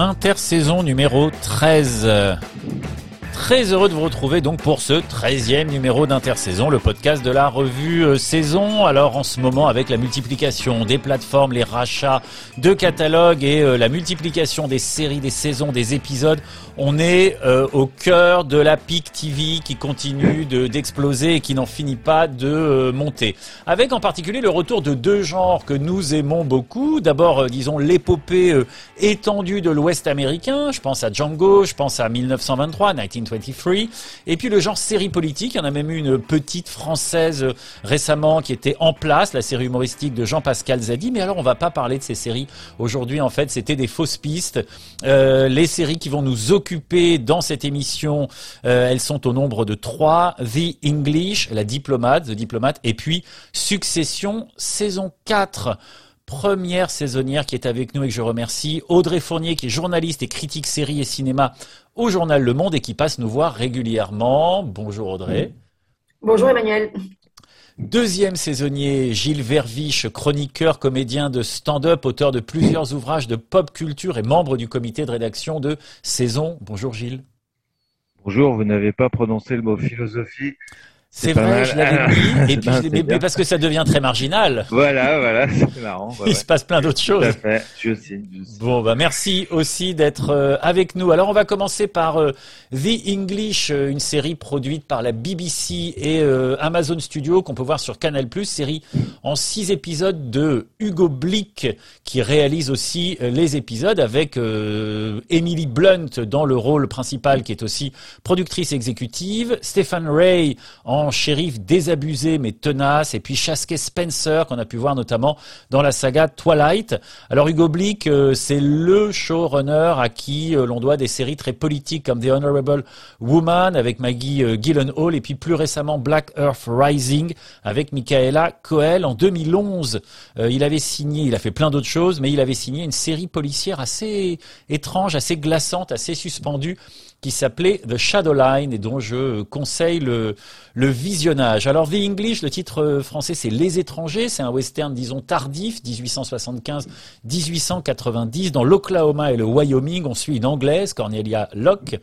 intersaison numéro 13. Très heureux de vous retrouver donc pour ce 13e numéro d'Intersaison, le podcast de la revue euh, Saison. Alors en ce moment avec la multiplication des plateformes, les rachats de catalogues et euh, la multiplication des séries, des saisons, des épisodes, on est euh, au cœur de la PIC TV qui continue d'exploser et qui n'en finit pas de monter. Avec en particulier le retour de deux genres que nous aimons beaucoup. D'abord, disons, l'épopée étendue de l'Ouest américain. Je pense à Django, je pense à 1923, 1923 et puis le genre série politique, il y en a même eu une petite française euh, récemment qui était en place, la série humoristique de Jean-Pascal Zadi. Mais alors on va pas parler de ces séries aujourd'hui. En fait, c'était des fausses pistes. Euh, les séries qui vont nous occuper dans cette émission, euh, elles sont au nombre de trois. The English, la diplomate, The Diplomate, et puis Succession, saison 4 première saisonnière qui est avec nous et que je remercie. Audrey Fournier, qui est journaliste et critique série et cinéma au journal Le Monde et qui passe nous voir régulièrement. Bonjour Audrey. Bonjour Emmanuel. Deuxième saisonnier, Gilles Verviche, chroniqueur, comédien de stand-up, auteur de plusieurs ouvrages de pop culture et membre du comité de rédaction de Saison. Bonjour Gilles. Bonjour, vous n'avez pas prononcé le mot philosophie. C'est vrai, je l'avais dit, et puis, mais, parce que ça devient très marginal. Voilà, voilà, c'est marrant. Il se passe plein d'autres choses. Tout à fait, je aussi, Bon, bah merci aussi d'être euh, avec nous. Alors, on va commencer par euh, The English, euh, une série produite par la BBC et Amazon Studio qu'on peut voir sur Canal+, série en six épisodes de Hugo Blick qui réalise aussi les épisodes avec Emily Blunt dans le rôle principal qui est aussi productrice exécutive, Stephen Ray en shérif désabusé mais tenace, et puis Chasquet Spencer qu'on a pu voir notamment dans la saga Twilight. Alors Hugo Blick, euh, c'est le showrunner à qui euh, l'on doit des séries très politiques comme The Honorable Woman avec Maggie euh, Gyllenhaal, et puis plus récemment Black Earth Rising avec Michaela Coel en 2011. il avait signé, il a fait plein d'autres choses, mais il avait signé une série policière assez étrange, assez glaçante, assez suspendue qui s'appelait The Shadowline et dont je conseille le, le visionnage. Alors The English, le titre français c'est Les étrangers, c'est un western disons tardif, 1875-1890 dans l'Oklahoma et le Wyoming. On suit une anglaise, Cornelia Locke,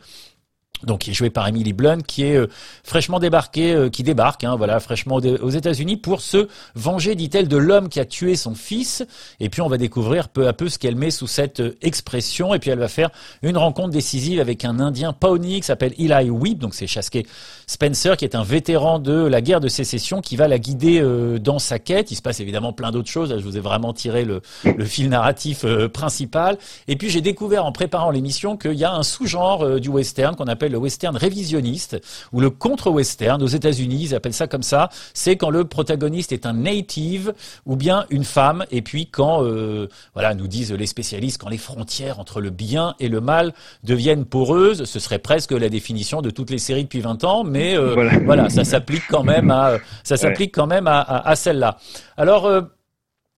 donc qui est joué par Emily Blunt, qui est euh, fraîchement débarqué, euh, qui débarque, hein, voilà, fraîchement aux États-Unis pour se venger, dit-elle, de l'homme qui a tué son fils. Et puis on va découvrir peu à peu ce qu'elle met sous cette euh, expression. Et puis elle va faire une rencontre décisive avec un Indien Pawnee qui s'appelle Eli Whip, donc c'est Chasquet Spencer, qui est un vétéran de la guerre de sécession, qui va la guider dans sa quête. Il se passe évidemment plein d'autres choses. je vous ai vraiment tiré le, le fil narratif principal. Et puis j'ai découvert en préparant l'émission qu'il y a un sous-genre du western qu'on appelle le western révisionniste ou le contre-western. Aux États-Unis, ils appellent ça comme ça. C'est quand le protagoniste est un native ou bien une femme. Et puis quand, euh, voilà, nous disent les spécialistes, quand les frontières entre le bien et le mal deviennent poreuses, ce serait presque la définition de toutes les séries depuis 20 ans. Euh, voilà. ça s'applique quand même à, ça s'applique quand même à, à, celle-là. Alors euh,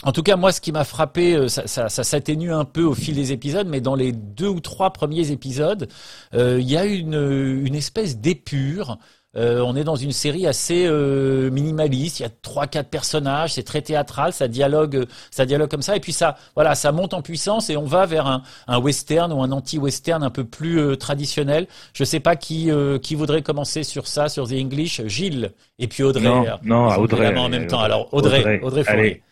en tout cas, moi, ce qui m'a frappé, euh, ça, ça, ça s'atténue un peu au fil des épisodes, mais dans les deux ou trois premiers épisodes, euh, il y a une, une espèce d'épure. Euh, on est dans une série assez euh, minimaliste. Il y a trois, quatre personnages. C'est très théâtral. Ça dialogue, ça dialogue comme ça. Et puis ça, voilà, ça monte en puissance et on va vers un, un western ou un anti-western un peu plus euh, traditionnel. Je sais pas qui qui voudrait commencer sur ça, sur The English. Gilles et puis Audrey. Non, non Audrey. en même temps. Alors Audrey, Audrey, Audrey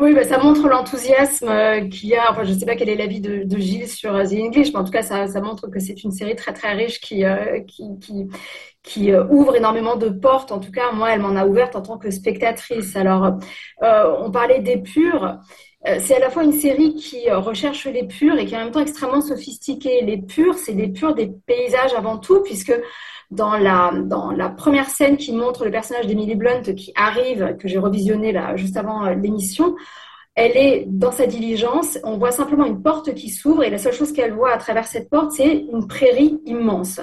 oui, bah, ça montre l'enthousiasme euh, qu'il y a. Enfin, je ne sais pas quel est l'avis de, Gilles sur euh, The English, mais en tout cas, ça, montre que c'est une série très très riche qui, euh, qui, ouvre énormément de portes. En tout cas, moi, elle m'en a ouverte en tant que spectatrice. Alors, on parlait des purs. C'est à la fois une série qui recherche les purs et qui est en même temps extrêmement sophistiquée. Les purs, c'est des purs des paysages avant tout, puisque dans la, première scène qui montre le personnage d'Emily Blunt qui arrive, que j'ai revisionné là, juste avant euh, l'émission, elle est dans sa diligence, on voit simplement une porte qui s'ouvre et la seule chose qu'elle voit à travers cette porte, c'est une prairie immense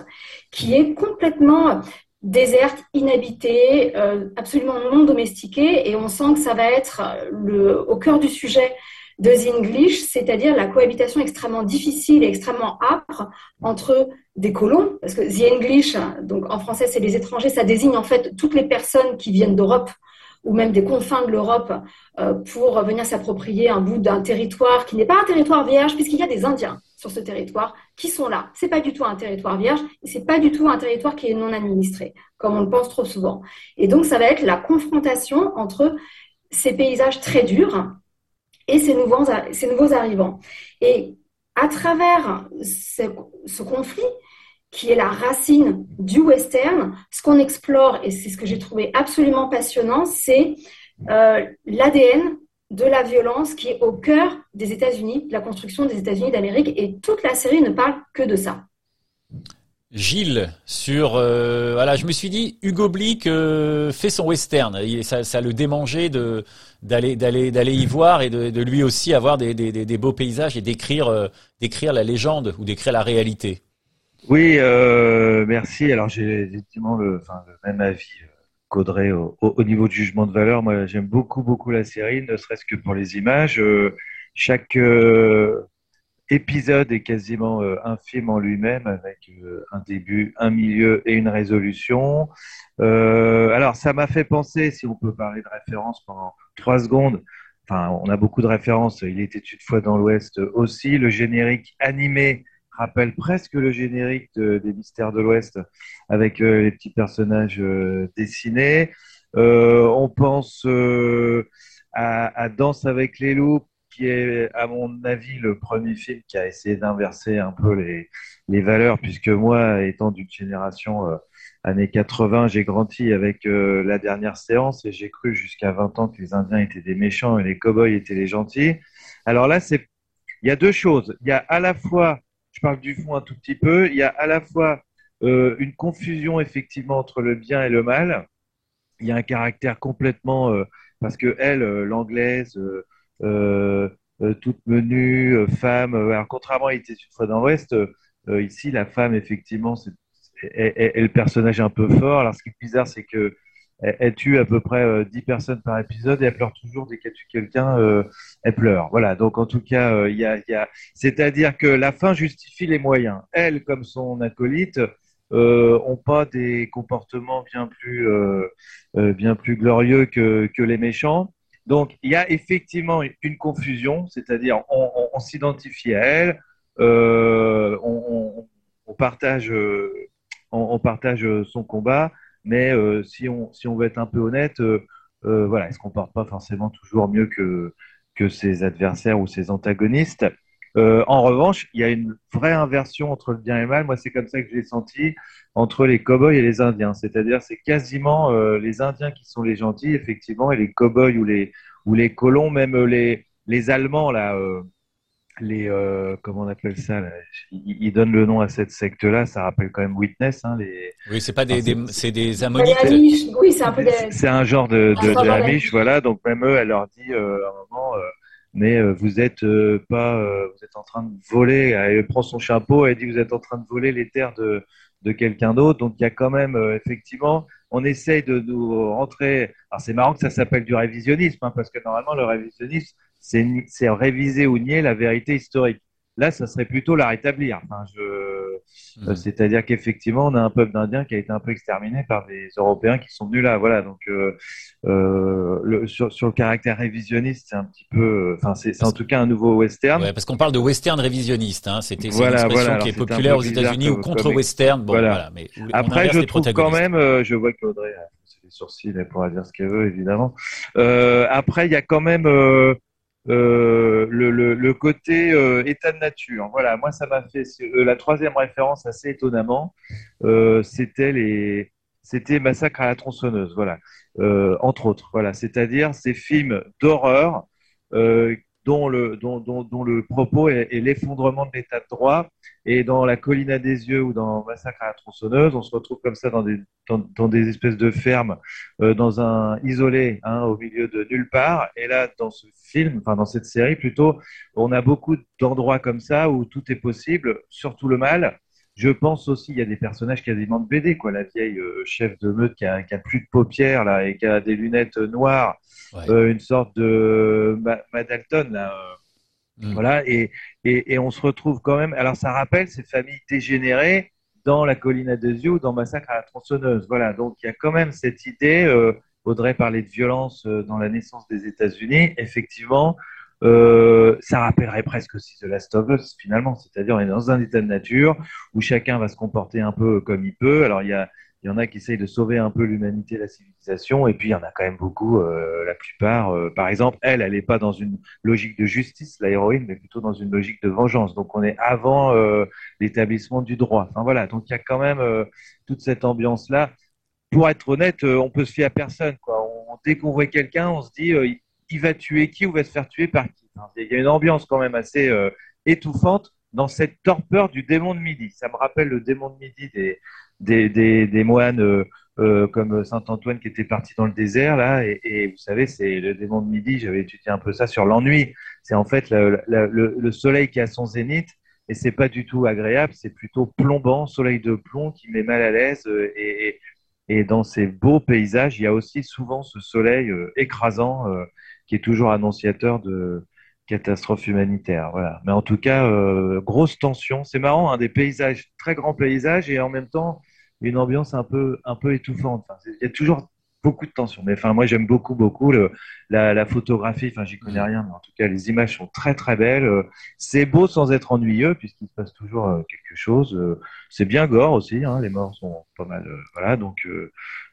qui est complètement déserte, inhabitée, euh, absolument non domestiquée et on sent que ça va être au cœur du sujet de The English, c'est-à-dire la cohabitation extrêmement difficile et extrêmement âpre entre des colons, parce que The English, donc en français c'est les étrangers, ça désigne en fait toutes les personnes qui viennent d'Europe ou même des confins de l'Europe euh, pour venir s'approprier un bout d'un territoire qui n'est pas un territoire vierge, puisqu'il y a des Indiens sur ce territoire qui sont là. C'est pas du tout un territoire vierge et c'est pas du tout un territoire qui est non administré, comme on le pense trop souvent. Et donc, ça va être la confrontation entre ces paysages très durs et ces nouveaux, arrivants. Et à travers ce, conflit, qui est la racine du western, ce qu'on explore, et c'est ce que j'ai trouvé absolument passionnant, c'est euh, l'ADN de la violence qui est au cœur des États-Unis, la construction des États-Unis d'Amérique, et toute la série ne parle que de ça. Gilles, sur euh, voilà, je me suis dit Hugo Blick euh, fait son western, ça, ça le démangeait de d'aller d'aller d'aller y voir et de, lui aussi avoir des, des, beaux paysages et d'écrire d'écrire la légende ou d'écrire la réalité. Oui, euh, merci. Alors j'ai effectivement le, même avis euh, qu'Audrey au, au, niveau du jugement de valeur. Moi, j'aime beaucoup, beaucoup la série, ne serait-ce que pour les images. Euh, chaque euh, épisode est quasiment un film en lui-même, avec un début, un milieu et une résolution. alors, ça m'a fait penser, si on peut parler de référence pendant trois secondes, enfin, on a beaucoup de références. Il était une fois dans l'Ouest aussi. Le générique animé rappelle presque le générique des Mystères de l'Ouest avec euh, les petits personnages euh, dessinés. Euh, on pense à, Danse avec les loups, qui est, à mon avis, le premier film qui a essayé d'inverser un peu les, les, valeurs, puisque moi, étant d'une génération années 80, j'ai grandi avec la dernière séance et j'ai cru jusqu'à 20 ans que les Indiens étaient des méchants et les cow-boys étaient les gentils. Alors là, c'est il y a deux choses. Il y a à la fois je parle du fond un tout petit peu. Il y a à la fois euh, une confusion effectivement entre le bien et le mal. Il y a un caractère complètement euh, parce que elle, euh, l'anglaise, toute menue, femme. alors contrairement à était une fois dans l'Ouest, ici la femme effectivement c'est est, le personnage un peu fort. Alors ce qui est bizarre, c'est que elle, tue à peu près 10 personnes par épisode et elle pleure toujours dès qu'elle tue quelqu'un elle pleure. Voilà. Donc en tout cas, euh, il y, a, c'est-à-dire que la fin justifie les moyens. Elle, comme son acolyte, euh, ont pas des comportements bien plus euh, euh, bien plus glorieux que les méchants. Donc il y a effectivement une confusion, c'est-à-dire on, s'identifie à elle, euh, on, on, partage on, partage son combat, mais si on si on veut être un peu honnête, voilà, elle se comporte pas forcément toujours mieux que ses adversaires ou ses antagonistes. Euh, en revanche, il y a une vraie inversion entre le bien et le mal. Moi, c'est comme ça que je l'ai senti entre les cow-boys et les Indiens. C'est-à-dire, c'est quasiment euh, les Indiens qui sont les gentils, effectivement, et les cow-boys ou les, ou les colons, même les, les Allemands, là, euh, les, euh, comment on appelle ça là ils, donnent le nom à cette secte-là. Ça rappelle quand même Witness. Hein, les... Oui, c'est pas des, des c'est des ammonites. Oui, c'est un peu des... C'est un genre de, de, de Amish, voilà. Donc même eux, elle leur dit euh, à un moment mais euh, vous êtes euh, pas, euh, vous êtes en train de voler. Elle prend son chapeau, elle dit vous êtes en train de voler les terres de, de quelqu'un d'autre. Donc il y a quand même effectivement, on essaye de nous rentrer. Alors c'est marrant que ça s'appelle du révisionnisme, hein, parce que normalement le révisionnisme, c'est réviser ou nier la vérité historique. Là, ça serait plutôt la rétablir. Enfin, je... Mhm. C'est-à-dire qu'effectivement, on a un peuple d'Indiens qui a été un peu exterminé par des Européens qui sont venus là. Voilà. Donc, euh, euh, le, sur, sur, le caractère révisionniste, c'est un petit peu. Enfin, c'est en tout cas un nouveau western. Ouais, parce qu'on parle de western révisionniste. Hein. C'était une expression qui est populaire aux États-Unis ou contre-western. Bon, voilà. Mais Après, je trouve quand même. Euh, je vois qu'Audrey a les sourcils, elle pourra dire ce qu'elle veut, évidemment. Euh, après, il y a quand même. Euh, euh, le, le, côté euh, état de nature. Voilà, moi ça m'a fait euh, la troisième référence assez étonnamment, euh, c'était les c'était Massacre à la tronçonneuse, voilà, entre autres, voilà, c'est-à-dire ces films d'horreur dont le, propos est, l'effondrement de l'état de droit. Et dans La colline à des yeux ou dans Massacre à la tronçonneuse, on se retrouve comme ça dans des, dans des espèces de fermes, euh, dans un isolé, hein, au milieu de nulle part. Et là, dans ce film, enfin dans cette série plutôt, on a beaucoup d'endroits comme ça où tout est possible, surtout le mal. Je pense aussi, il y a des personnages quasiment de BD, quoi. La vieille euh, chef de meute qui a, qui a, plus de paupières là et qui a des lunettes noires, ouais. euh, une sorte de Madalton là. Euh, mm. Voilà, et, et, et, on se retrouve quand même. Alors ça rappelle ces familles dégénérées dans La colline à deux yeux ou dans Massacre à la tronçonneuse. Voilà, donc il y a quand même cette idée. Euh, Audrey parlait de violence dans la naissance des États-Unis. Effectivement, euh, ça rappellerait presque aussi The Last of Us finalement, c'est-à-dire on est dans un état de nature où chacun va se comporter un peu comme il peut. Alors il y y en a qui essayent de sauver un peu l'humanité, la civilisation, et puis il y en a quand même beaucoup, euh, la plupart. Euh, par exemple, elle, elle n'est pas dans une logique de justice, la héroïne, mais plutôt dans une logique de vengeance. Donc on est avant l'établissement du droit. Voilà, donc il y a quand même toute cette ambiance-là. Pour être honnête, on peut se fier à personne. On, dès qu'on voit quelqu'un, on se dit il va tuer qui ou va se faire tuer par qui. il y a une ambiance quand même assez euh, étouffante dans cette torpeur du démon de midi. Ça me rappelle le démon de midi des, moines euh, euh, comme Saint Antoine qui était parti dans le désert là. Et, vous savez, c'est le démon de midi. J'avais étudié un peu ça sur l'ennui. C'est en fait le, le, soleil qui a son zénith et c'est pas du tout agréable. C'est plutôt plombant, soleil de plomb qui met mal à l'aise et dans ces beaux paysages, il y a aussi souvent ce soleil écrasant qui est toujours annonciateur de catastrophes humanitaires. Voilà. Mais en tout cas, euh, grosse tension. C'est marrant, un des paysages, très grands paysages, et en même temps, une ambiance un peu, un peu étouffante. il y a toujours beaucoup de tension. Mais enfin, moi, j'aime beaucoup, beaucoup le, la, photographie. Enfin, j'y connais rien, mais en tout cas, les images sont très, très belles. C'est beau sans être ennuyeux, puisqu'il se passe toujours euh, quelque chose. C'est bien gore aussi. Hein, les morts sont pas mal. Euh, voilà. Donc,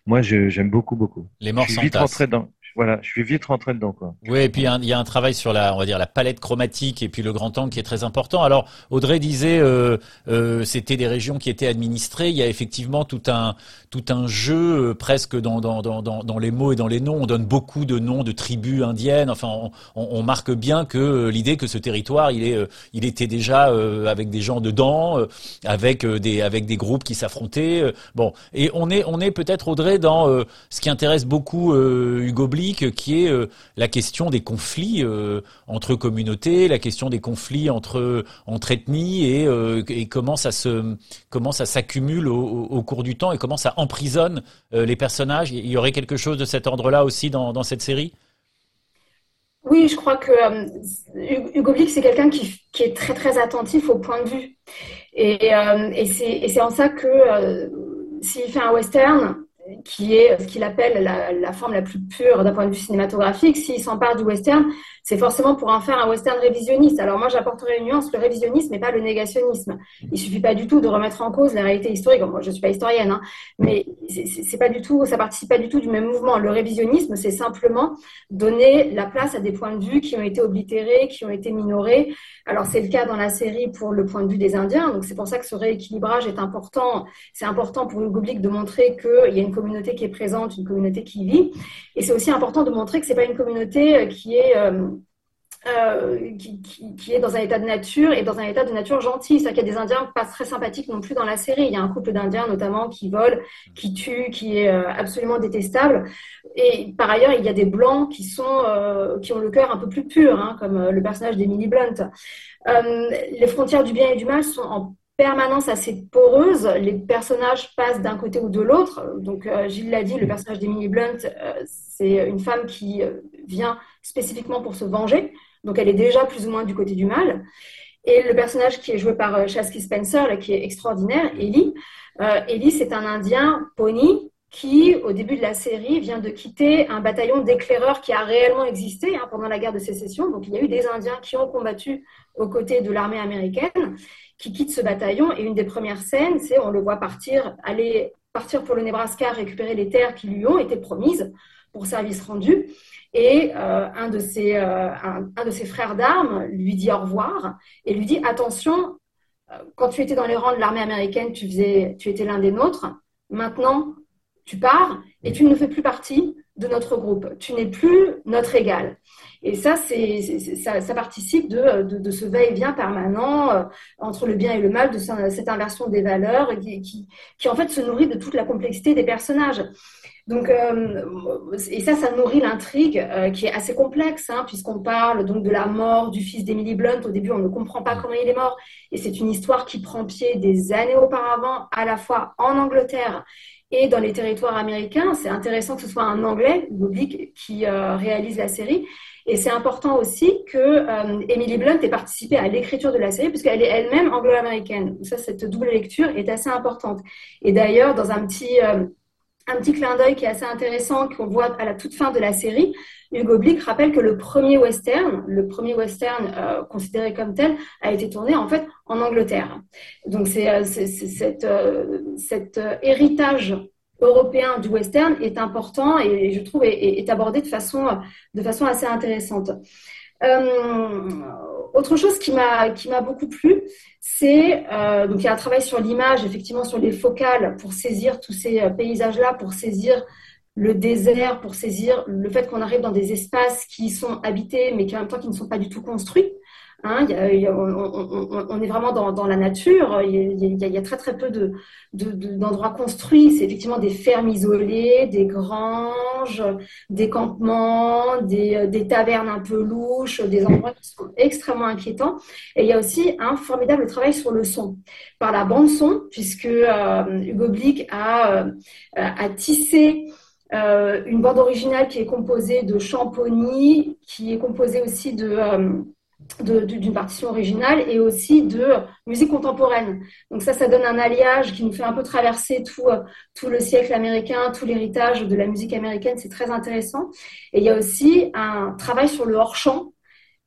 moi, j'aime beaucoup, beaucoup. Les morts sont vite dans voilà, je suis vite rentré dedans. Quoi. Oui, et puis il y a un travail sur la, on va dire, la palette chromatique et puis le grand angle qui est très important. Alors, Audrey disait, euh, euh, c'était des régions qui étaient administrées. Il y a effectivement tout un, tout un jeu euh, presque dans, dans, dans, dans, les mots et dans les noms. On donne beaucoup de noms de tribus indiennes. Enfin, on, marque bien que euh, l'idée que ce territoire, il est, il était déjà avec des gens dedans, avec des, avec des groupes qui s'affrontaient. Bon, et on est, on est peut-être Audrey dans ce qui intéresse beaucoup Hugo Qui est euh, la question des conflits euh, entre communautés, la question des conflits entre entre ethnies et, euh, comment ça se comment ça s'accumule au, cours du temps et comment ça emprisonne les personnages. Il y aurait quelque chose de cet ordre-là aussi dans, dans cette série? Oui, je crois que Hugo Blick, c'est quelqu'un qui, qui, est très très attentif au point de vue. Et, et c'est en ça que s'il fait un western, qui est ce qu'il appelle la, forme la plus pure d'un point de vue cinématographique, s'il s'empare du western, c'est forcément pour en faire un western révisionniste. Alors moi, j'apporterai une nuance, le révisionnisme n'est pas le négationnisme. Il suffit pas du tout de remettre en cause la réalité historique. moi, je suis pas historienne, hein, mais c'est pas du tout, ça participe pas du tout du même mouvement. Le révisionnisme, c'est simplement donner la place à des points de vue qui ont été oblitérés, qui ont été minorés. Alors c'est le cas dans la série pour le point de vue des Indiens. Donc c'est pour ça que ce rééquilibrage est important. C'est important pour le public de montrer qu'il y a une communauté qui est présente, une communauté qui vit. Et c'est aussi important de montrer que c'est pas une communauté qui est euh, euh, qui, est dans un état de nature et dans un état de nature gentil. C'est-à-dire qu'il y a des Indiens pas très sympathiques non plus dans la série. Il y a un couple d'Indiens notamment qui volent, qui tuent, qui est euh, absolument détestable. Et par ailleurs, il y a des Blancs qui, sont, euh, qui ont le cœur un peu plus pur, hein, comme le personnage d'Emily Blunt. les frontières du bien et du mal sont en permanence assez poreuse. Les personnages passent d'un côté ou de l'autre. Donc, Gilles l'a dit, le personnage d'Emily Blunt, c'est une femme qui vient spécifiquement pour se venger. Donc elle est déjà plus ou moins du côté du mal. Et le personnage qui est joué par euh, Chasky Spencer, qui est extraordinaire, Ellie, euh, Ellie, c'est un Indien pony qui, au début de la série, vient de quitter un bataillon d'éclaireurs qui a réellement existé hein, pendant la guerre de sécession. Donc il y a eu des Indiens qui ont combattu aux côtés de l'armée américaine, qui quittent ce bataillon. Et une des premières scènes, c'est on le voit partir, aller partir pour le Nebraska, récupérer les terres qui lui ont été promises pour service rendu. Et euh, un, de ses, euh, un, de ses frères d'armes lui dit au revoir et lui dit attention, euh, quand tu étais dans les rangs de l'armée américaine, tu, faisais, tu étais l'un des nôtres. Maintenant, tu pars et tu ne fais plus partie de notre groupe. Tu n'es plus notre égal. Et ça, c'est, ça, ça, participe de, de, ce va-et-vient permanent entre le bien et le mal, de cette inversion des valeurs qui, qui, qui, en fait se nourrit de toute la complexité des personnages. Donc, euh, et ça, ça nourrit l'intrigue euh, qui est assez complexe, hein, puisqu'on parle donc de la mort du fils d'Emily Blunt. Au début, on ne comprend pas comment il est mort, et c'est une histoire qui prend pied des années auparavant, à la fois en Angleterre et dans les territoires américains. C'est intéressant que ce soit un Anglais, Bobik, qui euh, réalise la série. Et c'est important aussi que Emily Blunt ait participé à l'écriture de la série, puisqu'elle est elle-même anglo-américaine. Ça, cette double lecture est assez importante. Et d'ailleurs, dans un petit un petit clin d'œil qui est assez intéressant qu'on voit à la toute fin de la série. Hugo Blick rappelle que le premier western, le premier western euh, considéré comme tel, a été tourné en fait en Angleterre. Donc c'est euh, cet, euh, cet héritage européen du western est important et je trouve est, abordé de façon, de façon assez intéressante. Autre chose qui m'a beaucoup plu, c'est euh, donc il y a un travail sur l'image, effectivement sur les focales pour saisir tous ces euh, paysages-là, pour saisir le désert, pour saisir le fait qu'on arrive dans des espaces qui sont habités mais qui en même temps qui ne sont pas du tout construits. Hein, on, est vraiment dans, la nature. Il y, a, très très peu d'endroits construits. C'est effectivement des fermes isolées, des granges, des campements, des, tavernes un peu louches, des endroits qui sont extrêmement inquiétants. Et il y a aussi un formidable travail sur le son, par la bande son, puisque euh, Hugo Blick a, euh, tissé euh, une bande originale qui est composée de champogny, qui est composée aussi de d'une partition originale et aussi de musique contemporaine. Donc ça, ça donne un alliage qui nous fait un peu traverser tout, euh, tout le siècle américain, tout l'héritage de la musique américaine. C'est très intéressant. Et il y a aussi un travail sur le hors-champ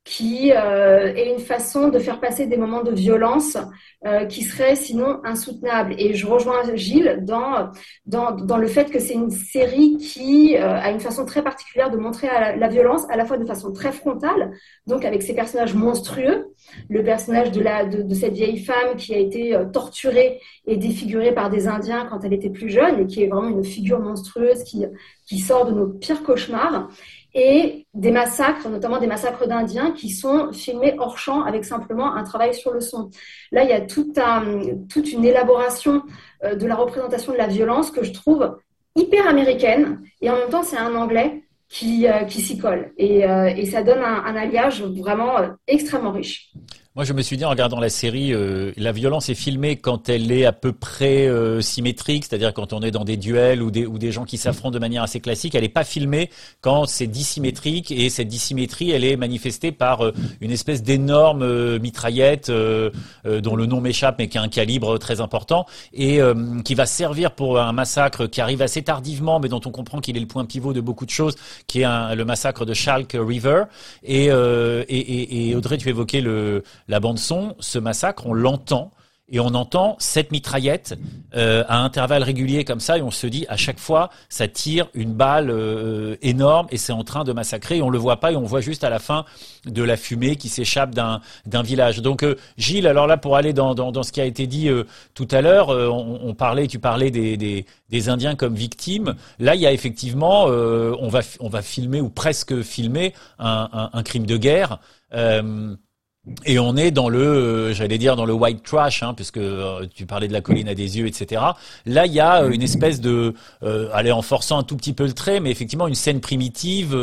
qui euh, est une façon de faire passer des moments de violence euh, qui seraient sinon insoutenables. Et je rejoins Gilles dans, dans, le fait que c'est une série qui euh, a une façon très particulière de montrer la, violence, à la fois de façon très frontale, donc avec ces personnages monstrueux, le personnage de, la, de, cette vieille femme qui a été torturée et défigurée par des Indiens quand elle était plus jeune et qui est vraiment une figure monstrueuse qui, qui sort de nos pires cauchemars et des massacres, notamment des massacres d'Indiens, qui sont filmés hors champ avec simplement un travail sur le son. Là, il y a toute une élaboration euh, de la représentation de la violence que je trouve hyper américaine, et en même temps, c'est un anglais qui, euh, qui s'y colle. Et, euh, ça donne un alliage vraiment extrêmement riche. Moi, je me suis dit en regardant la série, euh, la violence est filmée quand elle est à peu près euh, symétrique, c'est-à-dire quand on est dans des duels ou des, ou des gens qui s'affrontent de manière assez classique. Elle n'est pas filmée quand c'est dissymétrique et cette dissymétrie, elle est manifestée par euh, une espèce d'énorme mitraillette dont le nom m'échappe mais qui a un calibre très important et qui va servir pour un massacre qui arrive assez tardivement mais dont on comprend qu'il est le point pivot de beaucoup de choses, qui est le massacre de Shalk River. Et, et, et, et Audrey, tu évoquais le la bande son, ce massacre, on l'entend et on entend cette mitraillette euh, à intervalles réguliers comme ça et on se dit à chaque fois ça tire une balle euh, énorme et c'est en train de massacrer et on le voit pas et on voit juste à la fin de la fumée qui s'échappe d'un d'un village. Donc euh, Gilles, alors là pour aller dans, dans, dans ce qui a été dit tout à l'heure, on, on, parlait, tu parlais des, des, des, Indiens comme victimes. Là il y a effectivement, on va on va filmer ou presque filmer un, un, un crime de guerre. Et on est dans le, euh, j'allais dire dans le white trash, hein, puisque euh, tu parlais de la colline à des yeux, etc. Là, il y a euh, une espèce de, allez, en forçant un tout petit peu le trait, mais effectivement une scène primitive.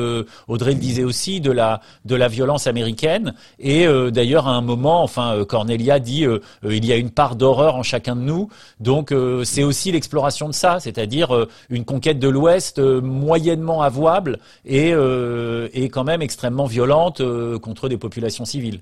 Audrey le disait aussi de la de la violence américaine. Et d'ailleurs, à un moment, enfin, Cornelia dit, il y a une part d'horreur en chacun de nous. Donc, c'est aussi l'exploration de ça, c'est-à-dire une conquête de l'Ouest moyennement avouable et et quand même extrêmement violente contre des populations civiles.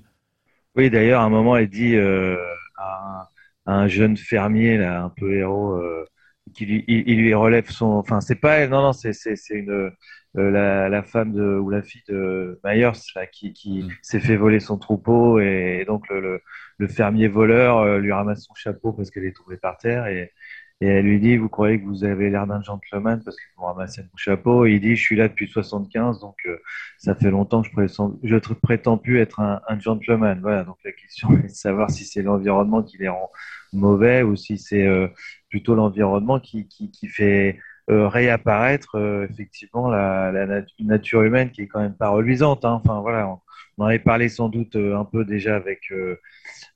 Oui, d'ailleurs, à un moment, elle dit euh, à, un, jeune fermier, là, un peu héros, euh, qui lui, il, lui relève son. Enfin, c'est pas elle, non, non, c'est une. Euh, la, la, femme de, ou la fille de Myers là, qui, qui mm. s'est fait voler son troupeau et, donc le, le, fermier voleur lui ramasse son chapeau parce qu'elle est tombée par terre et, et elle lui dit, vous croyez que vous avez l'air d'un gentleman parce que vous ramassez mon chapeau? Il dit, je suis là depuis 75, donc euh, ça fait longtemps que je prétends, je prétends plus être un, gentleman. Voilà, donc la question est de savoir si c'est l'environnement qui les rend mauvais ou si c'est euh, plutôt l'environnement qui, fait euh, réapparaître effectivement la, nature humaine qui est quand même pas reluisante. Hein. Enfin voilà, on, en avait parlé sans doute un peu déjà avec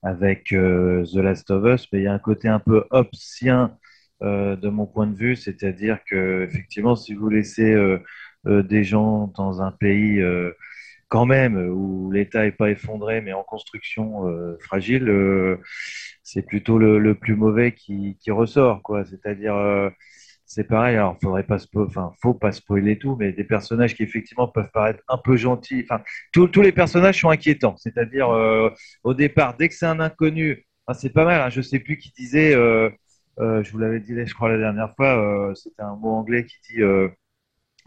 avec The Last of Us, mais il y a un côté un peu obscien de mon point de vue, c'est-à-dire que effectivement, si vous laissez euh, euh, des gens dans un pays quand même où l'État n'est pas effondré, mais en construction fragile, c'est plutôt le, plus mauvais qui, ressort, quoi. C'est-à-dire c'est pareil. Alors, faudrait pas, enfin, faut pas spoiler tout, mais des personnages qui effectivement peuvent paraître un peu gentils. Enfin, tous les personnages sont inquiétants. C'est-à-dire, au départ, dès que c'est un inconnu, c'est pas mal. Hein, je sais plus qui disait, je vous l'avais dit, je crois, la dernière fois, c'était un mot anglais qui dit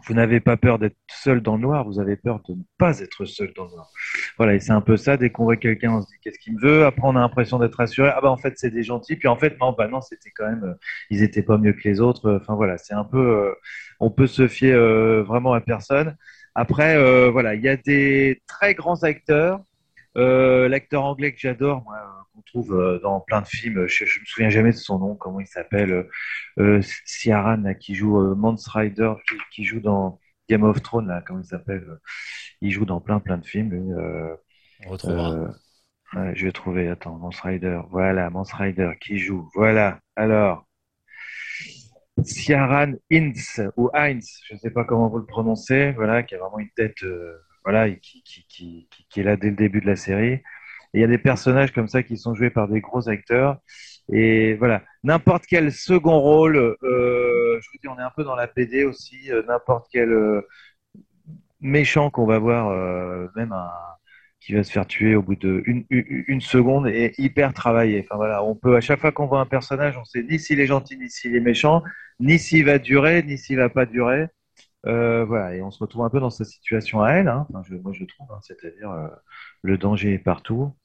vous n'avez pas peur d'être seul dans le noir, vous avez peur de ne pas être seul dans le noir. Voilà, et c'est un peu ça. Dès qu'on voit quelqu'un, on se dit qu'est-ce qu'il me veut? Après, on a l'impression d'être rassuré. Ah bah en fait, c'est des gentils. Puis en fait, non, bah non, c'était quand même, euh, ils étaient pas mieux que les autres. Enfin voilà, c'est un peu, euh, on peut se fier euh, vraiment à personne. Après, voilà, il y a des très grands acteurs. L'acteur anglais que j'adore, moi, qu'on trouve dans plein de films, je, je me souviens jamais de son nom, comment il s'appelle, euh, Ciaran qui joue euh, Rider, qui, joue dans Game of Thrones, là, comment il s'appelle Il joue dans plein plein de films. Euh, On retrouvera. je vais trouver, attends, Mons Rider, voilà, Mons Rider qui joue, voilà, alors. Ciaran Ince ou Heinz, je ne sais pas comment vous le prononcez, voilà, qui a vraiment une tête, voilà, qui, qui, qui, qui, est là dès le début de la série. Il y a des personnages comme ça qui sont joués par des gros acteurs. Et voilà, n'importe quel second rôle, euh, je vous dis, on est un peu dans la PD aussi, euh, n'importe quel euh, méchant qu'on va voir, même un qui va se faire tuer au bout de une, seconde est hyper travaillé. Enfin voilà, on peut à chaque fois qu'on voit un personnage, on sait ni s'il est gentil, ni s'il est méchant, ni s'il va durer, ni s'il va pas durer. voilà, et on se retrouve un peu dans cette situation à elle. Hein. Je, moi, je trouve, hein, c'est-à-dire le danger est partout.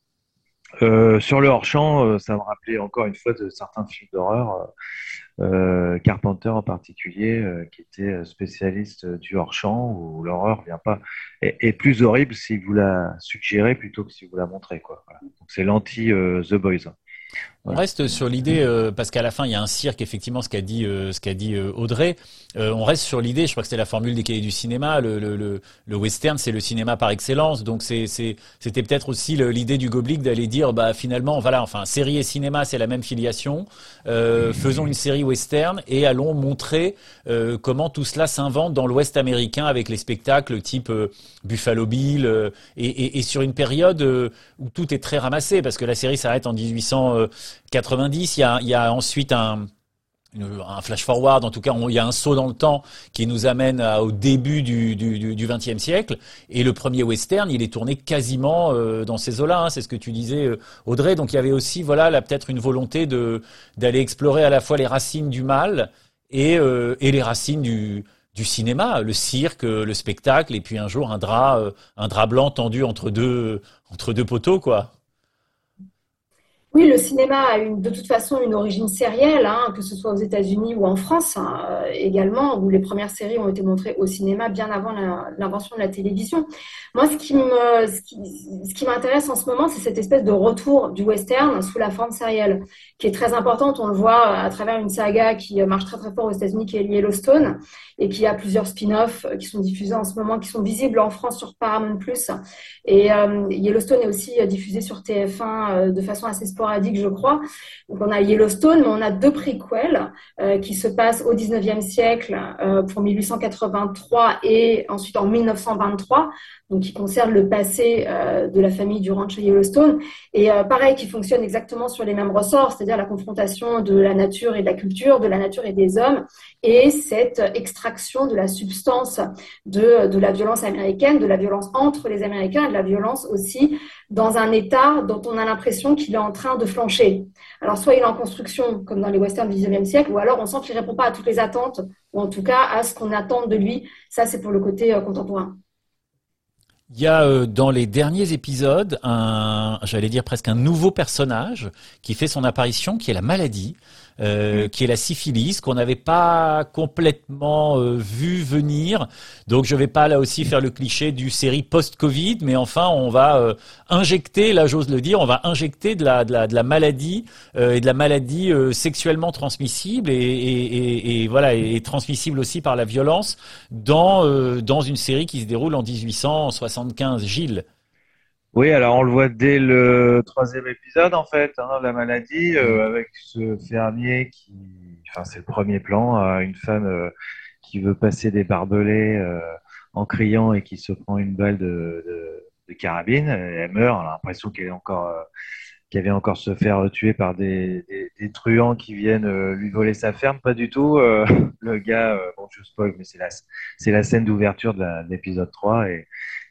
Euh, sur le hors-champ, euh, ça me rappelait encore une fois de certains films d'horreur, euh, Carpenter en particulier, qui était spécialiste du hors-champ, où l'horreur vient pas est, plus horrible si vous la suggérez plutôt que si vous la montrez. Quoi. c'est l'anti The On reste sur l'idée, euh, parce qu'à la fin, il y a un cirque, effectivement, ce qu'a dit, euh, ce qu'a dit euh, Audrey. on reste sur l'idée, je crois que c'était la formule des cahiers du cinéma, le, le, le, western, c'est le cinéma par excellence. Donc c'est, c'est, c'était peut-être aussi l'idée du Goblick d'aller dire, bah finalement, voilà, enfin, série et cinéma, c'est la même filiation. faisons une série western et allons montrer comment tout cela s'invente dans l'Ouest américain avec les spectacles type Buffalo Bill et, et, et, sur une période où tout est très ramassé, parce que la série s'arrête en 1800. 90. Il y a, il y a ensuite un, flash forward, en tout cas, il y a un saut dans le temps qui nous amène au début du, 20e siècle. Et le premier western, il est tourné quasiment euh, dans ces eaux-là. Hein, c'est ce que tu disais, euh, Audrey. Donc il y avait aussi, voilà, là peut-être une volonté de d'aller explorer à la fois les racines du mal et, euh, les racines du, du cinéma, le cirque, le spectacle, et puis un jour un drap, un drap blanc tendu entre deux entre deux poteaux, quoi. Oui, le cinéma a une, de toute façon une origine sérielle, hein, que ce soit aux États-Unis ou en France hein, euh, également, où les premières séries ont été montrées au cinéma bien avant l'invention de la télévision. Moi, ce qui me, ce qui, ce qui m'intéresse en ce moment, c'est cette espèce de retour du western sous la forme sérielle, qui est très importante. On le voit à travers une saga qui marche très très fort aux États-Unis, qui est Yellowstone, et qui a plusieurs spin-offs qui sont diffusés en ce moment, qui sont visibles en France sur Paramount+. Et euh, Yellowstone est aussi diffusé sur TF1 euh, de façon assez sporadique, je crois. Donc on a Yellowstone, mais on a deux prequels euh, qui se passent au 19e siècle euh, pour 1883 et ensuite en 1923, donc qui concernent le passé euh, de la famille du ranch Yellowstone. Et pareil, qui fonctionnent exactement sur les mêmes ressorts, c'est-à-dire la confrontation de la nature et de la culture, de la nature et des hommes, et cette extraction de la substance de, de la violence américaine, de la violence entre les Américains de la violence aussi dans un état dont on a l'impression qu'il est en train de flancher. Alors, soit il est en construction, comme dans les westerns du XIXe siècle, ou alors on sent qu'il ne répond pas à toutes les attentes, ou en tout cas à ce qu'on attend de lui. Ça, c'est pour le côté euh, contemporain. Il y a euh, dans les derniers épisodes un, j'allais dire presque un nouveau personnage qui fait son apparition, qui est la maladie. Euh, qui est la syphilis, qu'on n'avait pas complètement euh, vu venir. Donc je vais pas là aussi faire le cliché du série post-Covid, mais enfin on va euh, injecter, là j'ose le dire, on va injecter de la, de la, de la maladie et de la maladie sexuellement transmissible et, et, et, voilà et transmissible aussi par la violence dans dans une série qui se déroule en 1875. Gilles. Oui, alors on le voit dès le troisième épisode, en fait, hein, la maladie, euh, mm. avec ce fermier qui, enfin, c'est le premier plan, une femme euh, qui veut passer des barbelés euh, en criant et qui se prend une balle de, de, carabine. Elle meurt, on a l'impression qu'elle est encore, qu'elle vient encore se faire tuer par des, des, truands qui viennent lui voler sa ferme. Pas du tout. le gars, bon, je spoil, mais c'est la, c'est la scène d'ouverture de l'épisode 3 et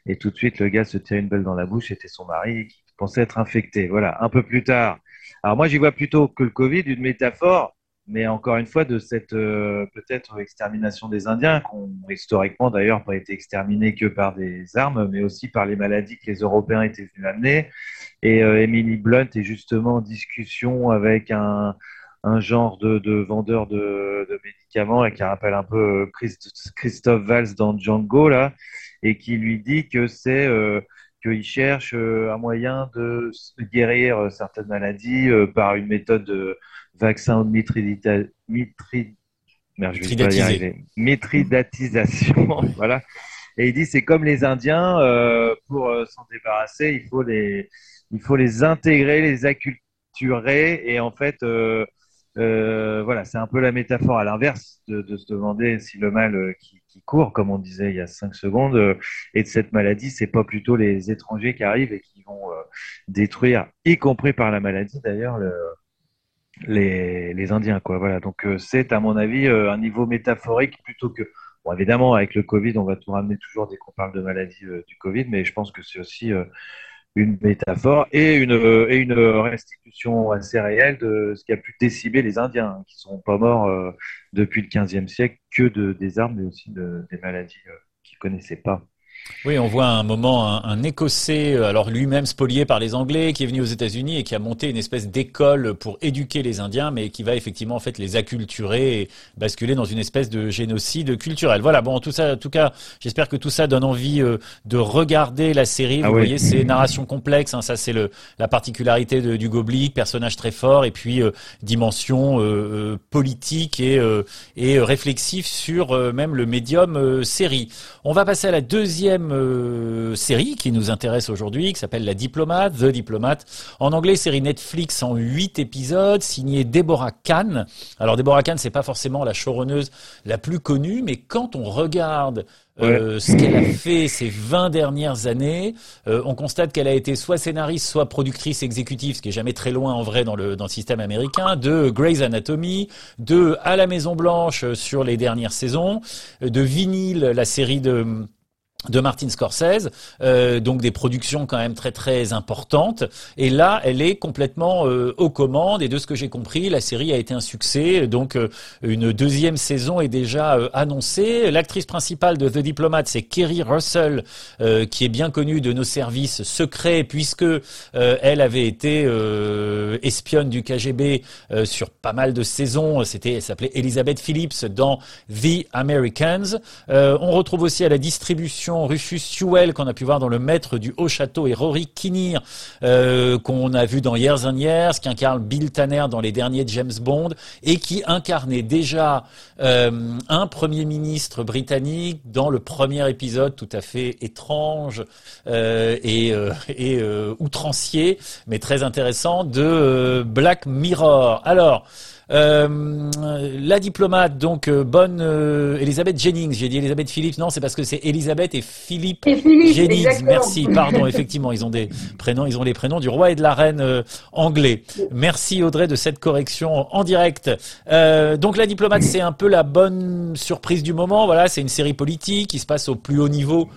et tout de suite, le gars se tire une balle dans la bouche. C'était son mari qui pensait être infecté. Voilà, un peu plus tard. Alors moi, j'y vois plutôt que le Covid une métaphore mais encore une fois, de cette euh, peut-être extermination des Indiens, qui ont historiquement d'ailleurs pas été exterminés que par des armes, mais aussi par les maladies que les Européens étaient venus amener. Et euh, Emily Blunt est justement en discussion avec un, un genre de, de vendeur de, de, médicaments et qui rappelle un peu euh, Christophe Valls dans Django là, et qui lui dit que c'est euh, qu'il cherche un moyen de guérir certaines maladies par une méthode de vaccin de mitridatisation. voilà. Et il dit c'est comme les Indiens, euh, pour euh, s'en débarrasser, il faut les, il faut les intégrer, les acculturer. Et en fait, euh, voilà, c'est un peu la métaphore à l'inverse de, se demander si le mal qui, qui, court, comme on disait il y a cinq secondes, et de cette maladie, c'est pas plutôt les étrangers qui arrivent et qui vont détruire, y compris par la maladie d'ailleurs, le, les, Indiens. Quoi. Voilà. Donc euh, c'est, à mon avis, euh, un niveau métaphorique plutôt que... Bon, évidemment, avec le Covid, on va tout ramener toujours dès qu'on parle de maladie euh, du Covid, mais je pense que c'est aussi une métaphore et une, et une restitution assez réelle de ce qui a pu décimer les Indiens, hein, qui sont pas morts depuis le 15e siècle que de, des armes, mais aussi de, des maladies qu'ils connaissaient pas. Oui, on voit un moment un, Écossais, euh, alors lui-même spolié par les Anglais, qui est venu aux États-Unis et qui a monté une espèce d'école pour éduquer les Indiens, mais qui va effectivement en fait les acculturer et basculer dans une espèce de génocide culturel. Voilà, bon, tout ça, en tout cas, j'espère que tout ça donne envie euh, de regarder la série. Ah Vous voyez, c'est narration complexe, hein, ça c'est le la particularité de, du Goblick, personnage très fort et puis euh, dimension politique et et réflexif sur même le médium série. On va passer à la deuxième euh, série qui nous intéresse aujourd'hui, qui s'appelle La Diplomate, The Diplomate. En anglais, série Netflix en huit épisodes, signée Deborah Kahn. Alors Deborah Kahn, c'est pas forcément la showrunneuse la plus connue, mais quand on regarde euh, ce qu'elle a fait ces 20 dernières années, euh, on constate qu'elle a été soit scénariste, soit productrice exécutive, ce qui est jamais très loin en vrai dans le, dans le système américain, de Grey's Anatomy, de À la Maison Blanche sur les dernières saisons, de Vinyl, la série de de Martin Scorsese, euh, donc des productions quand même très très importantes. Et là, elle est complètement euh, aux commandes. Et de ce que j'ai compris, la série a été un succès. Donc euh, une deuxième saison est déjà euh, annoncée. L'actrice principale de The Diplomat, c'est Kerry Russell, qui est bien connue de nos services secrets puisque elle avait été espionne du KGB sur pas mal de saisons. C'était, s'appelait Elizabeth Phillips dans The Americans. on retrouve aussi à la distribution Rufus Sewell qu'on a pu voir dans Le Maître du Haut Château et Rory Kinnear euh, qu'on a vu dans Years and Years, qui incarne Bill Tanner dans les derniers James Bond et qui incarnait déjà euh, un Premier ministre britannique dans le premier épisode tout à fait étrange euh, et, et outrancier, mais très intéressant de Black Mirror. Alors, euh, la diplomate, donc euh, bonne euh, Elisabeth Jennings. J'ai dit Elisabeth Phillips. Non, c'est parce que c'est Elisabeth et Philippe, Jennings. Merci. Pardon. Effectivement, ils ont des prénoms. Ils ont les prénoms du roi et de la reine anglais. Merci Audrey de cette correction en direct. donc la diplomate, c'est un peu la bonne surprise du moment. Voilà, c'est une série politique qui se passe au plus haut niveau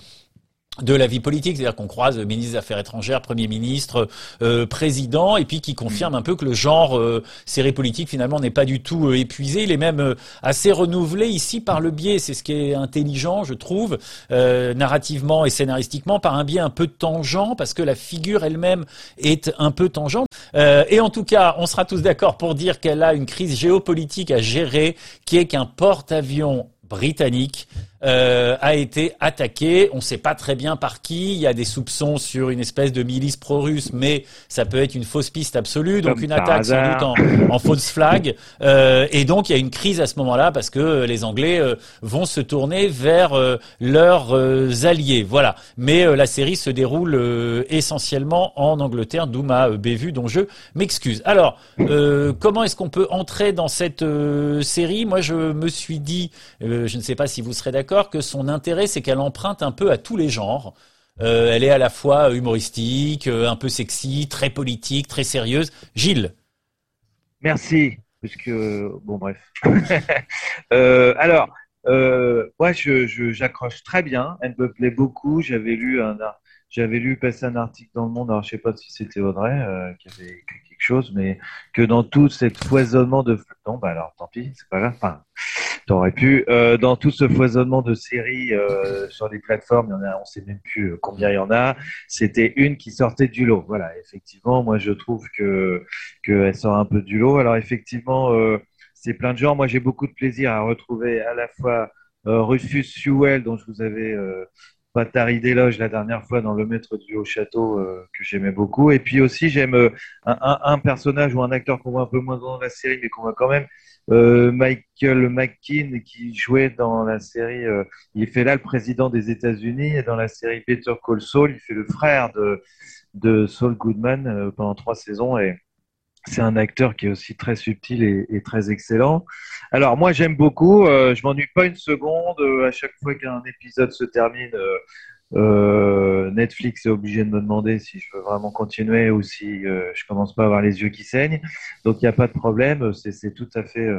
de la vie politique, c'est-à-dire qu'on croise ministre des Affaires étrangères, Premier ministre, euh, président, et puis qui confirme un peu que le genre euh, série politique finalement n'est pas du tout euh, épuisé, il est même euh, assez renouvelé ici par le biais, c'est ce qui est intelligent je trouve, narrativement et scénaristiquement, par un biais un peu tangent, parce que la figure elle-même est un peu tangente. et en tout cas, on sera tous d'accord pour dire qu'elle a une crise géopolitique à gérer, qui est qu'un porte-avions britannique euh, a été attaqué. On ne sait pas très bien par qui. Il y a des soupçons sur une espèce de milice pro-russe, mais ça peut être une fausse piste absolue. Donc une attaque sans doute en, en fausse flag. Euh, et donc il y a une crise à ce moment-là parce que les Anglais euh, vont se tourner vers euh, leurs euh, alliés. Voilà. Mais la série se déroule essentiellement en Angleterre, d'où ma bévue dont je m'excuse. Alors comment est-ce qu'on peut entrer dans cette série? Moi je me suis dit, je ne sais pas si vous serez d'accord que son intérêt, c'est qu'elle emprunte un peu à tous les genres. Euh, elle est à la fois humoristique, euh, un peu sexy, très politique, très sérieuse. Gilles. Merci. Puisque, bon, bref. Euh, alors, moi, je, j'accroche très bien. Elle me plaît beaucoup. J'avais lu un, j'avais lu passer un article dans le Monde, alors je sais pas si c'était Audrey euh, qui avait quelque chose, mais que dans tout cet foisonnement de... Non, bah alors tant pis, c'est pas grave. Enfin, t'aurais pu. Euh, dans tout ce foisonnement de séries euh, sur les plateformes, il y en a, on sait même plus combien il y en a. C'était une qui sortait du lot. Voilà, effectivement, moi je trouve que qu'elle sort un peu du lot. Alors effectivement, c'est plein de genres. Moi j'ai beaucoup de plaisir à retrouver à la fois Rufus Sewell, dont je vous avais Patari d'éloge la dernière fois dans Le Maître du Haut-Château euh, que j'aimais beaucoup. Et puis aussi, j'aime euh, un, personnage ou un acteur qu'on voit un peu moins dans la série, mais qu'on voit quand même. Euh, Michael McKean qui jouait dans la série, il fait là le président des États-Unis et dans la série Better Call Saul, il fait le frère de, Saul Goodman pendant trois saisons et c'est un acteur qui est aussi très subtil et, très excellent. Alors moi j'aime beaucoup, euh, je m'ennuie pas une seconde. Euh, à chaque fois qu'un épisode se termine, euh, Netflix est obligé de me demander si je veux vraiment continuer ou si je commence pas à avoir les yeux qui saignent. Donc il n'y a pas de problème, c'est tout à fait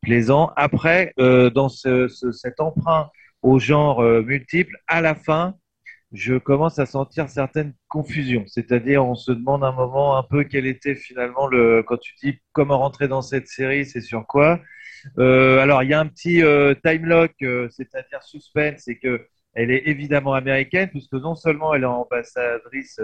plaisant. Après, dans cet emprunt au genre multiple, à la fin, je commence à sentir certaines confusions. C'est-à-dire, on se demande un moment un peu quel était finalement le. Quand tu dis comment rentrer dans cette série, c'est sur quoi euh, Alors, il y a un petit euh, time lock, euh, c'est-à-dire suspense, c'est que elle est évidemment américaine, puisque non seulement elle est ambassadrice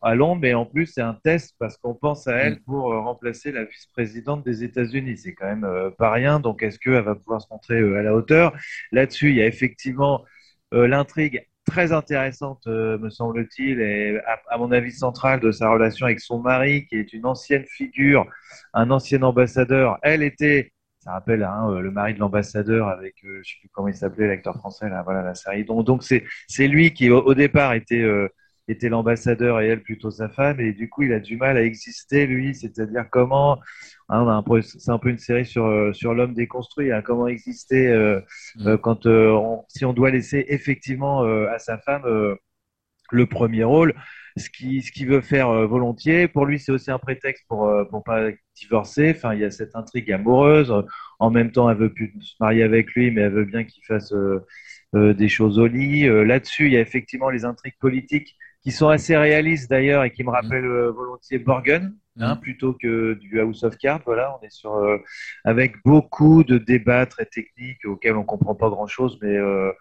à Londres, mais en plus c'est un test parce qu'on pense à elle pour remplacer la vice-présidente des États-Unis. C'est quand même pas rien. Donc, est-ce qu'elle va pouvoir se montrer à la hauteur? Là-dessus, il y a effectivement l'intrigue très intéressante, euh, me semble-t-il, et à, mon avis centrale de sa relation avec son mari, qui est une ancienne figure, un ancien ambassadeur. Elle était, ça rappelle hein, euh, le mari de l'ambassadeur avec, euh, je ne sais plus comment il s'appelait, l'acteur français, là, voilà la série. Donc, donc c'est, c'est lui qui au, départ était était l'ambassadeur et elle plutôt sa femme et du coup il a du mal à exister lui c'est-à-dire comment Hein, c'est un peu une série sur, euh, sur l'homme déconstruit, hein, comment exister euh, mm. euh, quand si on doit laisser effectivement à sa femme le premier rôle, ce qu'il ce veut faire volontiers. Pour lui, c'est aussi un prétexte pour pour pas divorcer. Enfin, il y a cette intrigue amoureuse. En même temps, elle veut plus se marier avec lui, mais elle veut bien qu'il fasse des choses au lit. Là-dessus, il y a effectivement les intrigues politiques qui sont assez réalistes d'ailleurs et qui me mm. rappellent volontiers Borgen. Hein, mm. plutôt que du House of Cards. Voilà, on est sur euh, avec beaucoup de débats très techniques auxquels on comprend pas grand chose, mais euh,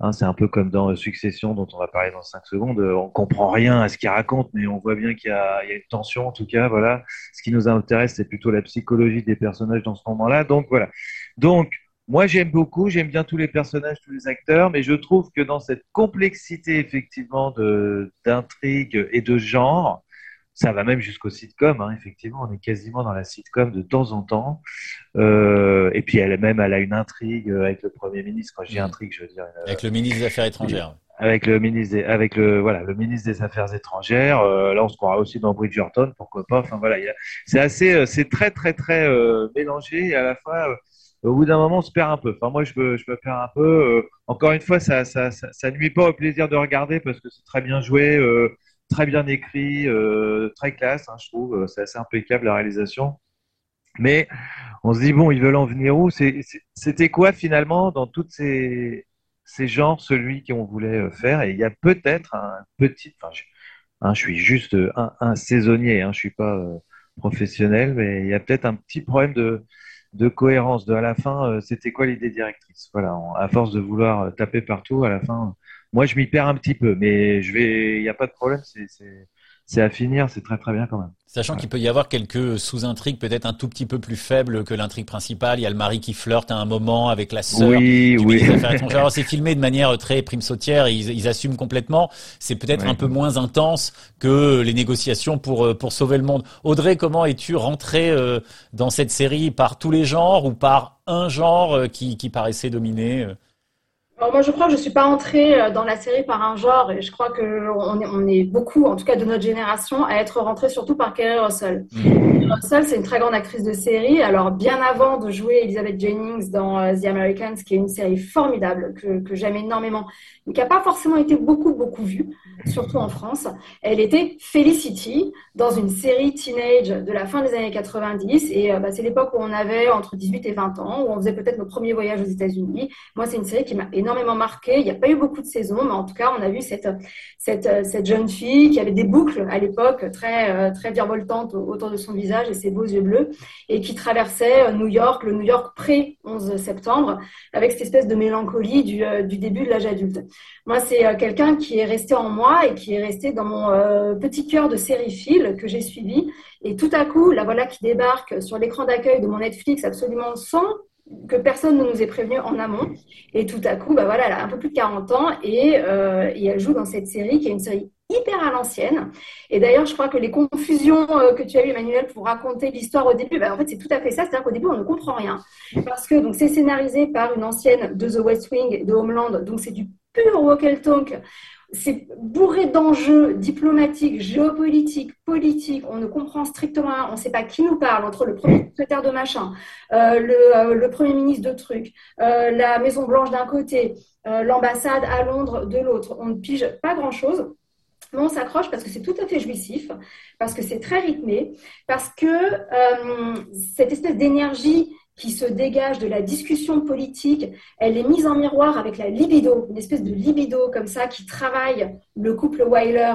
hein, c'est un peu comme dans Succession dont on va parler dans 5 secondes. On comprend rien à ce qu'il raconte, mais on voit bien qu'il y, a une tension en tout cas. Voilà, ce qui nous intéresse, c'est plutôt la psychologie des personnages dans ce moment-là. Donc voilà. Donc moi, j'aime beaucoup, j'aime bien tous les personnages, tous les acteurs, mais je trouve que dans cette complexité effectivement d'intrigue et de genre, ça va même jusqu'au sitcom, hein, effectivement, on est quasiment dans la sitcom de temps en temps. Euh, et puis elle-même, elle a une intrigue avec le Premier ministre. Quand je dis mm. intrigue, je veux dire... avec le ministre des Affaires étrangères. Avec le ministre des, avec le, voilà, le ministre des Affaires étrangères. Euh, là, on se croira aussi dans Bridgerton, pourquoi pas. Enfin voilà, c'est assez, euh, c'est très très très mélangé et à la fois au bout d'un moment, on se perd un peu. Enfin, moi, je me, je me perds un peu. encore une fois, ça, ça, ça, ça, nuit pas au plaisir de regarder parce que c'est très bien joué très bien écrit, euh, très classe, hein, je trouve. Euh, c'est assez impeccable la réalisation. Mais on se dit, bon, ils veulent en venir où? C'était quoi finalement dans toutes ces, ces genres, celui qu'on voulait euh, faire? Et il y a peut-être un petit. Enfin, je, hein, suis juste un, saisonnier, hein, je suis pas professionnel, mais il y a peut-être un petit problème de, de cohérence. De à la fin, c'était quoi l'idée directrice? Voilà, à force de vouloir taper partout, à la fin, moi, je m'y perds un petit peu, mais je vais, il n'y a pas de problème. C'est à finir, c'est très très bien quand même. Sachant qu'il peut y avoir quelques sous-intrigues peut-être un tout petit peu plus faibles que l'intrigue principale. Il y a le mari qui flirte à un moment avec la sœur oui, du oui. C'est filmé de manière très prime sautière, ils, ils assument complètement. C'est peut-être un peu moins intense que les négociations pour, euh, pour sauver le monde. Audrey, comment es-tu rentré euh, dans cette série? Par tous les genres ou par un genre euh, qui, qui paraissait dominer moi, je crois que je ne suis pas entrée euh, dans la série par un genre et je crois qu'on est, on est beaucoup, en tout cas de notre génération, à être rentré surtout par Kerry Russell. Mmh. Russell, c'est une très grande actrice de série. Alors, bien avant de jouer Elizabeth Jennings dans euh, The Americans, qui est une série formidable que, que j'aime énormément, mais qui n'a pas forcément été beaucoup, beaucoup vue, surtout en France, elle était Felicity dans une série teenage de la fin des années 90. Et euh, bah, c'est l'époque où on avait entre 18 et 20 ans, où on faisait peut-être nos premiers voyages aux États-Unis. Moi, c'est une série qui m'a énormément énormément marqué. Il n'y a pas eu beaucoup de saisons, mais en tout cas, on a vu cette, cette, cette jeune fille qui avait des boucles à l'époque très, très virevoltantes autour de son visage et ses beaux yeux bleus, et qui traversait New York, le New York pré-11 septembre, avec cette espèce de mélancolie du, du début de l'âge adulte. Moi, c'est quelqu'un qui est resté en moi et qui est resté dans mon petit cœur de sériephile que j'ai suivi. Et tout à coup, la voilà qui débarque sur l'écran d'accueil de mon Netflix absolument sans que personne ne nous ait prévenu en amont. Et tout à coup, bah voilà, elle a un peu plus de 40 ans euh, et, elle joue dans cette série qui est une série hyper à l'ancienne. Et d'ailleurs, je crois que les confusions euh, que tu as eues, Emmanuel, pour raconter l'histoire au début, bah, en fait, c'est tout à fait ça. C'est-à-dire qu'au début, on ne comprend rien. Parce que donc c'est scénarisé par une ancienne de The West Wing, de Homeland. Donc c'est du pur walkie talk c'est bourré d'enjeux diplomatiques, géopolitiques, politiques. On ne comprend strictement rien. On ne sait pas qui nous parle entre le premier secrétaire de machin, euh, euh, le, premier ministre de truc, euh, la Maison Blanche d'un côté, l'ambassade à Londres de l'autre. On ne pige pas grand-chose. Mais on s'accroche parce que c'est tout à fait jouissif, parce que c'est très rythmé, parce que cette espèce d'énergie qui se dégage de la discussion politique, elle est mise en miroir avec la libido, une espèce de libido comme ça qui travaille le couple Weiler,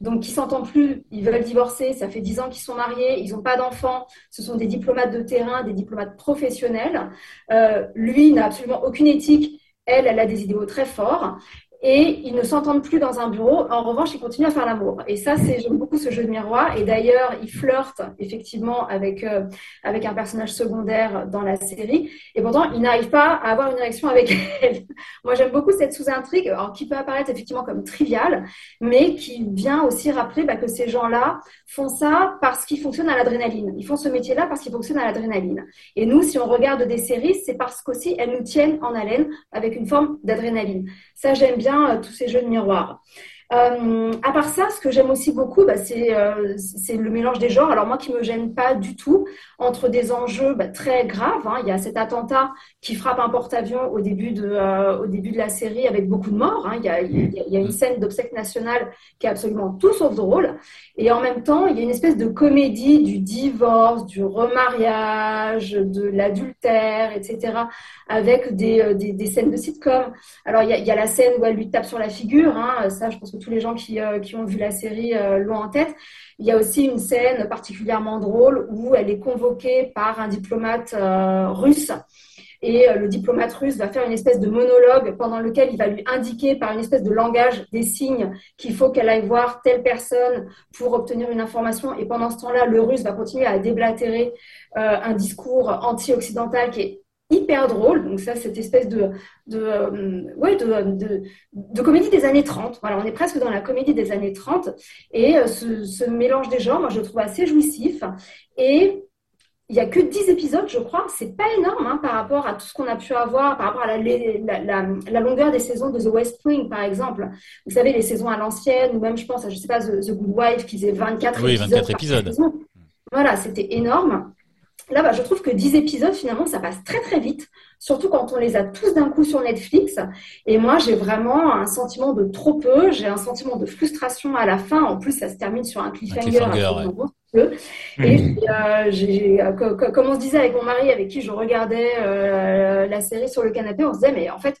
donc qui s'entend plus, ils veulent divorcer, ça fait dix ans qu'ils sont mariés, ils n'ont pas d'enfants, ce sont des diplomates de terrain, des diplomates professionnels. Euh, lui n'a absolument aucune éthique, elle, elle a des idéaux très forts et ils ne s'entendent plus dans un bureau. En revanche, ils continuent à faire l'amour. Et ça, c'est j'aime beaucoup ce jeu de miroir. Et d'ailleurs, ils flirtent effectivement avec euh, avec un personnage secondaire dans la série. Et pourtant, ils n'arrivent pas à avoir une érection avec elle. Moi, j'aime beaucoup cette sous-intrigue, qui peut apparaître effectivement comme triviale, mais qui vient aussi rappeler bah, que ces gens-là font ça parce qu'ils fonctionnent à l'adrénaline. Ils font ce métier-là parce qu'ils fonctionnent à l'adrénaline. Et nous, si on regarde des séries, c'est parce qu'aussi elles nous tiennent en haleine avec une forme d'adrénaline. Ça, j'aime bien euh, tous ces jeux de. Euh, à part ça, ce que j'aime aussi beaucoup, bah, euh, c'est le mélange des genres. Alors moi, qui me gêne pas du tout entre des enjeux bah, très graves. Hein. Il y a cet attentat qui frappe un porte-avions au début de euh, au début de la série avec beaucoup de morts. Hein. Il, y a, il, y a, une scène d'obsèque nationale qui est absolument tout sauf drôle. Et en même temps, il y a une espèce de comédie du divorce, du remariage, de l'adultère, etc. Avec des, des, des, scènes de sitcom. Alors il y, a, il y, a, la scène où elle lui tape sur la figure. Hein. Ça, je pense que tous les gens qui, euh, qui ont vu la série euh, l'ont en tête. Il y a aussi une scène particulièrement drôle où elle est convoquée par un diplomate euh, russe. Et le diplomate russe va faire une espèce de monologue pendant lequel il va lui indiquer par une espèce de langage des signes qu'il faut qu'elle aille voir telle personne pour obtenir une information. Et pendant ce temps-là, le russe va continuer à déblatérer un discours anti-occidental qui est hyper drôle. Donc ça, cette espèce de, de, euh, ouais, de, de, comédie des années 30. Voilà, on est presque dans la comédie des années 30. Et euh, ce, mélange des genres, moi, je le trouve assez jouissif. Et il n'y a que 10 épisodes, je crois. C'est pas énorme hein, par rapport à tout ce qu'on a pu avoir, par rapport à la, la, la, longueur des saisons de The West Wing, par exemple. Vous savez, les saisons à l'ancienne, ou même, je pense, à, je sais pas, The, Good Wife, qui faisait 24 oui, 24 épisodes. Voilà, c'était énorme. Là, bah, je trouve que 10 épisodes, finalement, ça passe très très vite, surtout quand on les a tous d'un coup sur Netflix. Et moi, j'ai vraiment un sentiment de trop peu, j'ai un sentiment de frustration à la fin. En plus, ça se termine sur un cliffhanger. Et euh, comme on se disait avec mon mari, avec qui je regardais euh, la série sur le canapé, on se disait, mais en fait,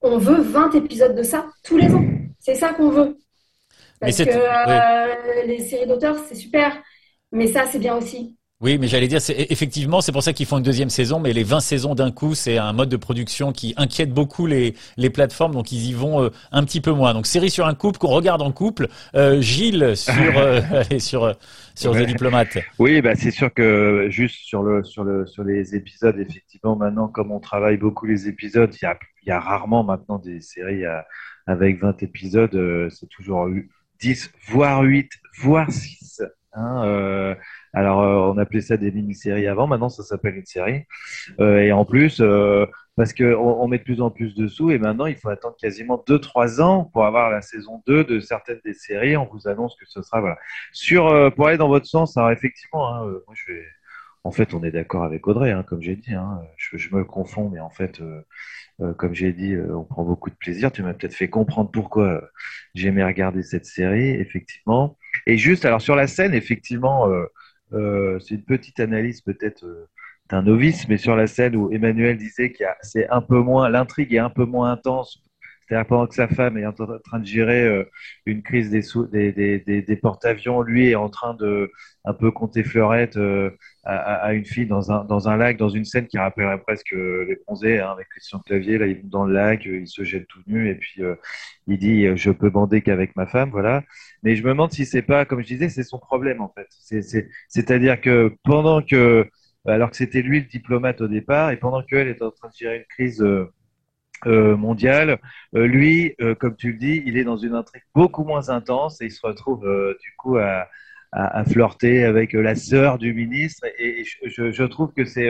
on veut 20 épisodes de ça tous les ans. C'est ça qu'on veut. Parce que euh, les séries d'auteurs, c'est super. Mais ça, c'est bien aussi. Oui, mais j'allais dire, c'est effectivement, c'est pour ça qu'ils font une deuxième saison, mais les 20 saisons d'un coup, c'est un mode de production qui inquiète beaucoup les, les plateformes, donc ils y vont euh, un petit peu moins. Donc série sur un couple qu'on regarde en couple. Euh, Gilles sur euh, sur sur les diplomates. Oui, bah c'est sûr que juste sur le sur le sur les épisodes, effectivement, maintenant comme on travaille beaucoup les épisodes, il y a y a rarement maintenant des séries avec 20 épisodes. c'est toujours 10 voire 8 voire 6 Hein, alors, euh, on appelait ça des mini-séries avant, maintenant ça s'appelle une série. Euh, et en plus, euh, parce qu'on on met de plus en plus de sous, et maintenant il faut attendre quasiment 2-3 ans pour avoir la saison 2 de certaines des séries. On vous annonce que ce sera, voilà. Sur, pour aller dans votre sens, alors effectivement, hein, moi je vais. En fait, on est d'accord avec Audrey, hein, comme j'ai dit. Hein. je, me confonds, mais en fait, comme j'ai dit, on prend beaucoup de plaisir. Tu m'as peut-être fait comprendre pourquoi j'aimais regarder cette série, effectivement. Et juste, alors sur la scène, effectivement, c'est une petite analyse peut-être euh, un novice, mais sur la scène où Emmanuel disait que c'est un peu moins, l'intrigue est un peu moins intense c'est-à-dire pendant que sa femme est en train de gérer euh, une crise des, porte-avions, lui est en train de un peu compter fleurette euh, à, une fille dans un, lac, dans une scène qui rappellerait presque les bronzés hein, avec Christian Clavier. Là, il est dans le lac, il se jette tout nu et puis euh, il dit je peux bander qu'avec ma femme, voilà. Mais je me demande si c'est pas, comme je disais, c'est son problème en fait. C'est-à-dire que pendant que, alors que c'était lui le diplomate au départ, et pendant qu'elle est en train de gérer une crise euh, mondial. Euh, lui, euh, comme tu le dis, il est dans une intrigue beaucoup moins intense et il se retrouve du coup à, à, à, flirter avec la sœur du ministre. Et, je, je, trouve que c'est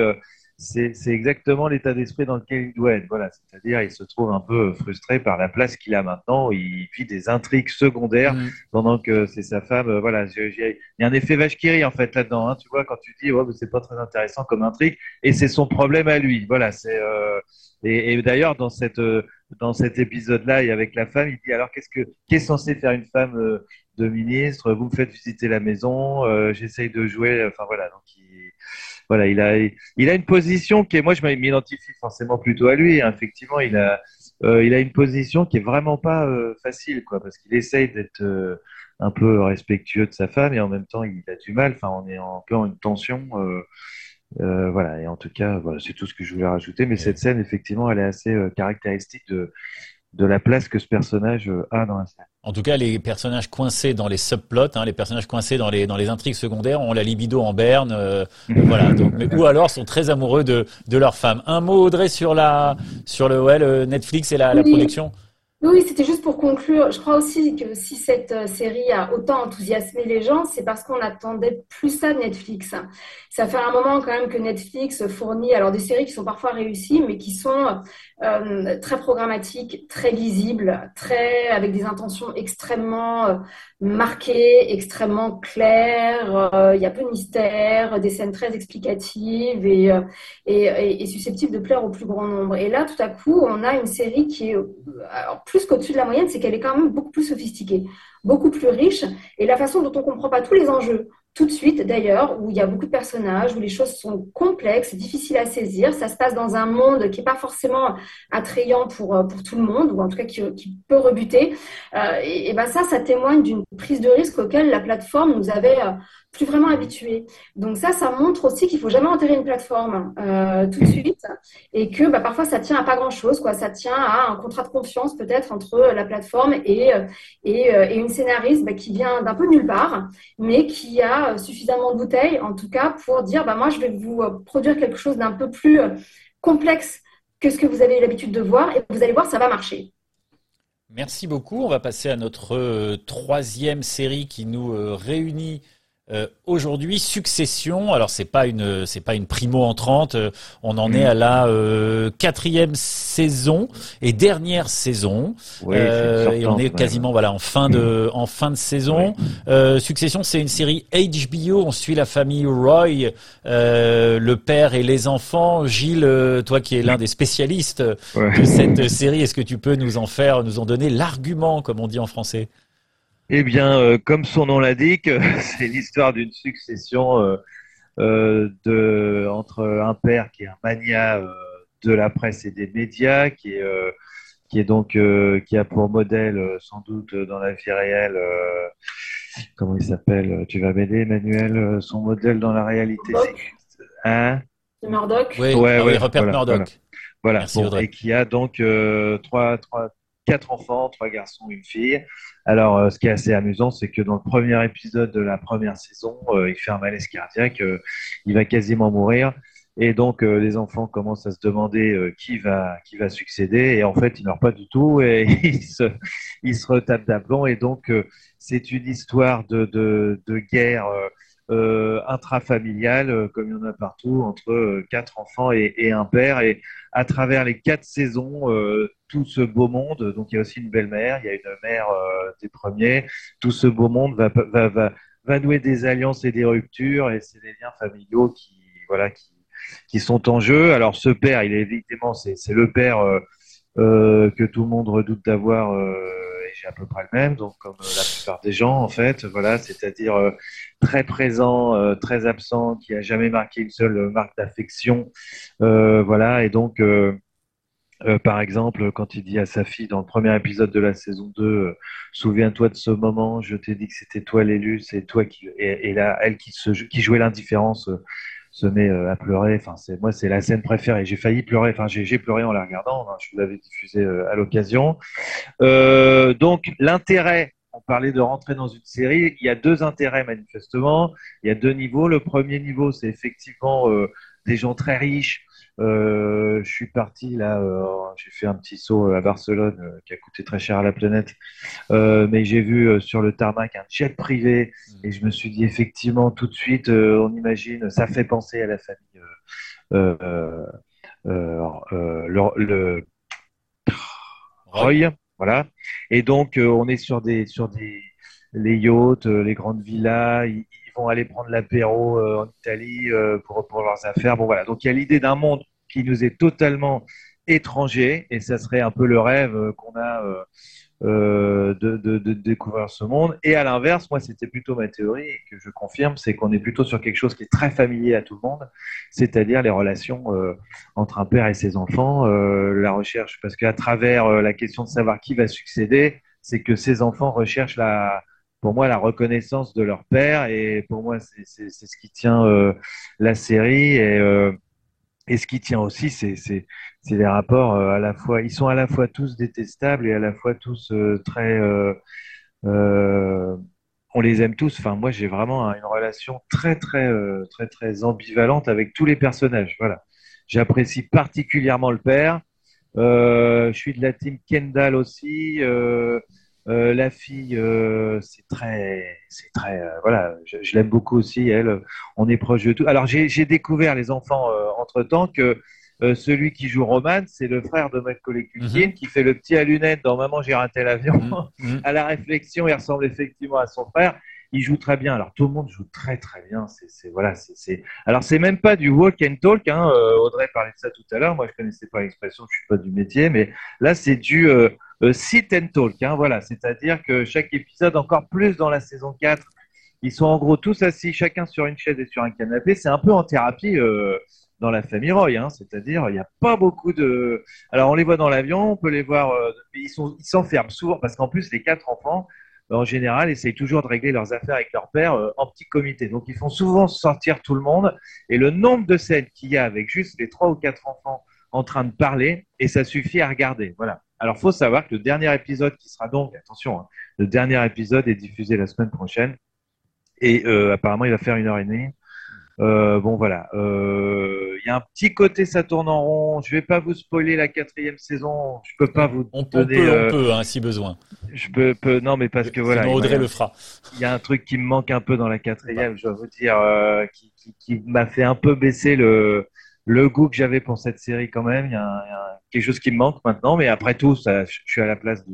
c'est exactement l'état d'esprit dans lequel il doit être. Voilà, c'est-à-dire il se trouve un peu frustré par la place qu'il a maintenant. Il vit des intrigues secondaires mm. pendant que c'est sa femme. Voilà, il y a un effet vache qui rit en fait là-dedans. Hein, tu vois, quand tu dis oh, c'est pas très intéressant comme intrigue, et c'est son problème à lui. Voilà, c'est et, et d'ailleurs, dans, cette, euh, dans cet épisode-là, et avec la femme, il dit alors qu'est-ce que qu'est censé faire une femme euh, de ministre? Vous me faites visiter la maison, euh, j'essaye de jouer. Enfin voilà, donc il, voilà, il a, il a une position qui est, moi je m'identifie forcément plutôt à lui. Hein. Effectivement, il a, il a une position qui est vraiment pas facile, quoi, parce qu'il essaye d'être un peu respectueux de sa femme et en même temps il a du mal. Enfin, on est en peu en une tension. Euh, voilà, et en tout cas, voilà, c'est tout ce que je voulais rajouter. Mais cette scène, effectivement, elle est assez euh, caractéristique de, de la place que ce personnage euh, a dans la scène. En tout cas, les personnages coincés dans les subplots, hein, les personnages coincés dans les dans les intrigues secondaires ont la libido en berne, voilà. Donc, mais, ou alors sont très amoureux de de leur femme. Un mot, Audrey, sur la sur le, ouais, le Netflix et la, la production? Oui, c'était juste pour conclure. Je crois aussi que si cette euh, série a autant enthousiasmé les gens, c'est parce qu'on attendait plus ça de Netflix. Ça fait un moment quand même que Netflix fournit alors des séries qui sont parfois réussies, mais qui sont euh, très programmatiques, très lisibles, très avec des intentions extrêmement euh, marquées, extrêmement claires. Il y a peu de mystère, des scènes très explicatives et, susceptibles de plaire au plus grand nombre. Et là, tout à coup, on a une série qui est plus qu'au-dessus de la moyenne, c'est qu'elle est quand même beaucoup plus sophistiquée, beaucoup plus riche. Et la façon dont on ne comprend pas tous les enjeux, tout de suite d'ailleurs, où il y a beaucoup de personnages, où les choses sont complexes, difficiles à saisir. Ça se passe dans un monde qui n'est pas forcément attrayant pour, euh, pour tout le monde, ou en tout cas qui, peut rebuter. Euh, et, et, ben ça, ça témoigne d'une prise de risque auquel la plateforme nous avait euh, plus vraiment habitué. Donc ça, ça montre aussi qu'il faut jamais enterrer une plateforme euh, tout de suite et que bah, parfois ça tient à pas grand-chose. quoi. Ça tient à un contrat de confiance peut-être entre la plateforme et, euh, et, euh, et une scénariste bah, qui vient d'un peu nulle part, mais qui a suffisamment de bouteilles en tout cas pour dire bah, moi je vais vous produire quelque chose d'un peu plus complexe que ce que vous avez l'habitude de voir et vous allez voir, ça va marcher. Merci beaucoup. On va passer à notre troisième série qui nous réunit euh, aujourd'hui, Succession. Alors c'est pas une c'est pas une primo entrante. Euh, on en est à la euh, quatrième saison et dernière saison. et on est quasiment voilà en fin de en fin de saison. Succession, c'est une série HBO. On suit la famille Roy, le père et les enfants. Gilles, toi qui es l'un des spécialistes de cette série, est-ce que tu peux nous en faire, nous en donner l'argument, comme on dit en français? Eh bien, euh, comme son nom l'indique, c'est l'histoire d'une succession euh, euh, de, entre un père qui est un mania de la presse et des médias, qui est, qui est donc qui a pour modèle sans doute dans la vie réelle, comment il s'appelle Tu vas m'aider, Emmanuel Son modèle dans la réalité, c'est hein Murdoch? Oui, ouais, ah Rupert Murdoch. Voilà, et qui a donc trois, trois, quatre enfants, trois garçons, une fille. Alors, euh, ce qui est assez amusant, c'est que dans le premier épisode de la première saison, euh, il fait un malaise cardiaque, euh, il va quasiment mourir. Et donc, les enfants commencent à se demander qui va qui va succéder. Et en fait, ils n'ont pas du tout. Et ils se, ils se retapent d'aplomb. Et donc, c'est une histoire de, de, de guerre euh, intrafamiliale, euh, comme il y en a partout, entre euh, quatre enfants et, un père. Et à travers les quatre saisons, euh, tout ce beau monde, donc il y a aussi une belle-mère, il y a une mère des premiers, tout ce beau monde va, va, va, va nouer des alliances et des ruptures, et c'est des liens familiaux qui, voilà, qui, qui sont en jeu. Alors ce père, il est évidemment, c'est le père que tout le monde redoute d'avoir j'ai à peu près le même, donc comme la plupart des gens en fait, voilà, c'est-à-dire très présent, très absent, qui a jamais marqué une seule marque d'affection, voilà, et donc euh, par exemple, quand il dit à sa fille dans le premier épisode de la saison 2, euh, souviens-toi de ce moment, je t'ai dit que c'était toi l'élu, c'est toi qui et, là elle qui jouait l'indifférence euh, se met à pleurer. Enfin, c'est moi c'est la scène préférée. J'ai failli pleurer. Enfin, j'ai pleuré en la regardant. Je vous l'avais diffusé à l'occasion. donc l'intérêt. On parlait de rentrer dans une série. Il y a deux intérêts manifestement. Il y a deux niveaux. Le premier niveau, c'est effectivement des gens très riches euh, je suis parti là, euh, j'ai fait un petit saut à Barcelone euh, qui a coûté très cher à la planète, mais j'ai vu sur le tarmac un jet privé mmh. et je me suis dit effectivement tout de suite, on imagine, ça fait penser à la famille. le, Roy, voilà. Et donc on est sur des sur des les yachts, les grandes villas, ils, vont aller prendre l'apéro en Italie pour, pour leurs affaires. Bon voilà, donc il y a l'idée d'un monde qui nous est totalement étranger et ça serait un peu le rêve euh, qu'on a euh, euh, de, de, de, découvrir ce monde. Et à l'inverse, moi, c'était plutôt ma théorie et que je confirme, c'est qu'on est plutôt sur quelque chose qui est très familier à tout le monde, c'est-à-dire les relations entre un père et ses enfants, la recherche, parce qu'à travers la question de savoir qui va succéder, c'est que ces enfants recherchent la, pour moi, la reconnaissance de leur père et pour moi, c'est ce qui tient la série et et ce qui tient aussi, c'est les rapports euh, à la fois, ils sont à la fois tous détestables et à la fois tous euh, très, euh, on les aime tous. Enfin, moi, j'ai vraiment une relation très, très, très, très ambivalente avec tous les personnages. Voilà. J'apprécie particulièrement le père. je suis de la team Kendall aussi. Euh, la fille, euh, c'est très, c'est très, euh, voilà, je, l'aime beaucoup aussi. Elle, on est proche de tout. Alors j'ai découvert les enfants entre temps que celui qui joue Roman, c'est le frère de Macaulay Culkin mhm. qui fait le petit à lunettes dans Maman j'ai raté l'avion. Mhm. À la réflexion, il ressemble effectivement à son frère. Il joue très bien. Alors tout le monde joue très très bien. C'est voilà, c'est alors c'est même pas du walk and talk. Hein. Audrey parlait de ça tout à l'heure. Moi je connaissais pas l'expression. Je suis pas du métier, mais là c'est du sit and talk. Hein, voilà, c'est-à-dire que chaque épisode, encore plus dans la saison 4, ils sont en gros tous assis, chacun sur une chaise et sur un canapé. C'est un peu en thérapie euh, dans la famille Roy, hein, c'est-à-dire il n'y a pas beaucoup de. Alors on les voit dans l'avion, on peut les voir, euh, ils s'enferment souvent parce qu'en plus les quatre enfants, en général, essayent toujours de régler leurs affaires avec leur père en petit comité. Donc ils font souvent sortir tout le monde et le nombre de scènes qu'il y a avec juste les trois ou quatre enfants en train de parler et ça suffit à regarder. Voilà. Alors, faut savoir que le dernier épisode qui sera donc, attention, hein, le dernier épisode est diffusé la semaine prochaine et euh, apparemment il va faire une heure et demie. Euh, bon voilà, euh, il y a un petit côté ça tourne en rond. Je vais pas vous spoiler la quatrième saison. Je peux pas vous on, donner. peut, on peut hein, si besoin. Je peux, peux, non mais parce que voilà. Audrey le fera. Il y a un truc qui me manque un peu dans la quatrième. Je dois vous dire, qui, qui, qui m'a fait un peu baisser le le goût que j'avais pour cette série quand même. Il y, a, quelque chose qui me manque maintenant, mais après tout, ça, je suis à la place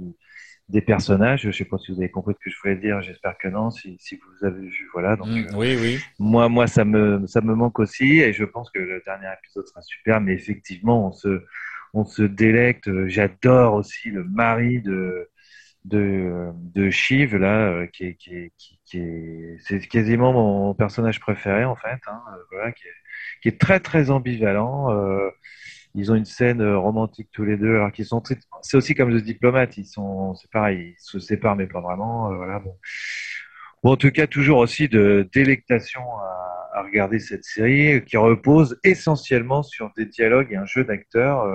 des personnages. Je ne sais pas si vous avez compris ce que je voulais dire. J'espère que non. Si, vous avez vu, voilà. Donc, mm, oui, oui. Moi, moi, ça me, ça me manque aussi, et je pense que le dernier épisode sera super. Mais effectivement, on se, on se délecte. J'adore aussi le mari de de, de Shiv là, qui est, qui est, qui, est, c'est quasiment mon personnage préféré en fait. Hein, voilà, qui est, qui est très très ambivalent. Euh, ils ont une scène euh, romantique tous les deux, alors qu'ils sont c'est aussi comme le diplomate, ils sont, c'est pareil, ils se séparent mais pas vraiment. Euh, voilà. Bon. en tout cas, toujours aussi de délectation à, regarder cette série qui repose essentiellement sur des dialogues et un jeu d'acteurs.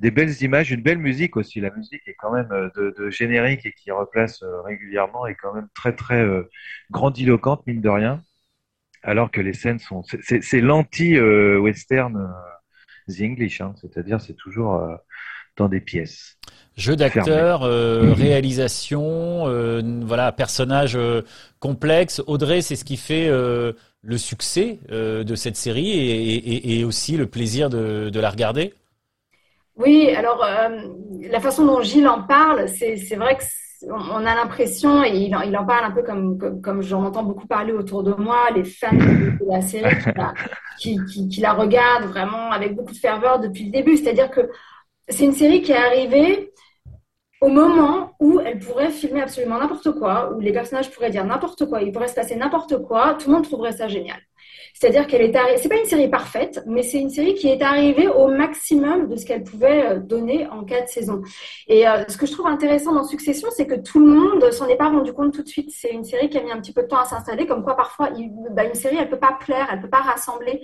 des belles images, une belle musique aussi. La musique est quand même de, de générique et qui replace régulièrement est quand même très très grandiloquente mine de rien alors que les scènes sont. C'est l'anti-western euh, The English, hein, c'est-à-dire c'est toujours euh, dans des pièces. Jeu d'acteur, euh, réalisation, voilà, personnage complexe. Audrey, c'est ce qui fait le succès de cette série et, aussi le plaisir de, de la regarder. Oui, alors la façon dont Gilles en parle, c'est vrai que on a l'impression, et il en, parle un peu comme, comme, j'en entends beaucoup parler autour de moi, les fans de, la série qui la, regardent vraiment avec beaucoup de ferveur depuis le début. C'est-à-dire que c'est une série qui est arrivée au moment où elle pourrait filmer absolument n'importe quoi, où les personnages pourraient dire n'importe quoi, il pourrait se passer n'importe quoi, tout le monde trouverait ça génial. C'est-à-dire qu'elle est arrivée, c'est pas une série parfaite, mais c'est une série qui est arrivée au maximum de ce qu'elle pouvait euh, donner en quatre saisons. Et euh, ce que je trouve intéressant dans Succession, c'est que tout le monde s'en est pas rendu compte tout de suite. C'est une série qui a mis un petit peu de temps à s'installer, comme quoi parfois, bah, une série, elle peut pas plaire, elle peut pas rassembler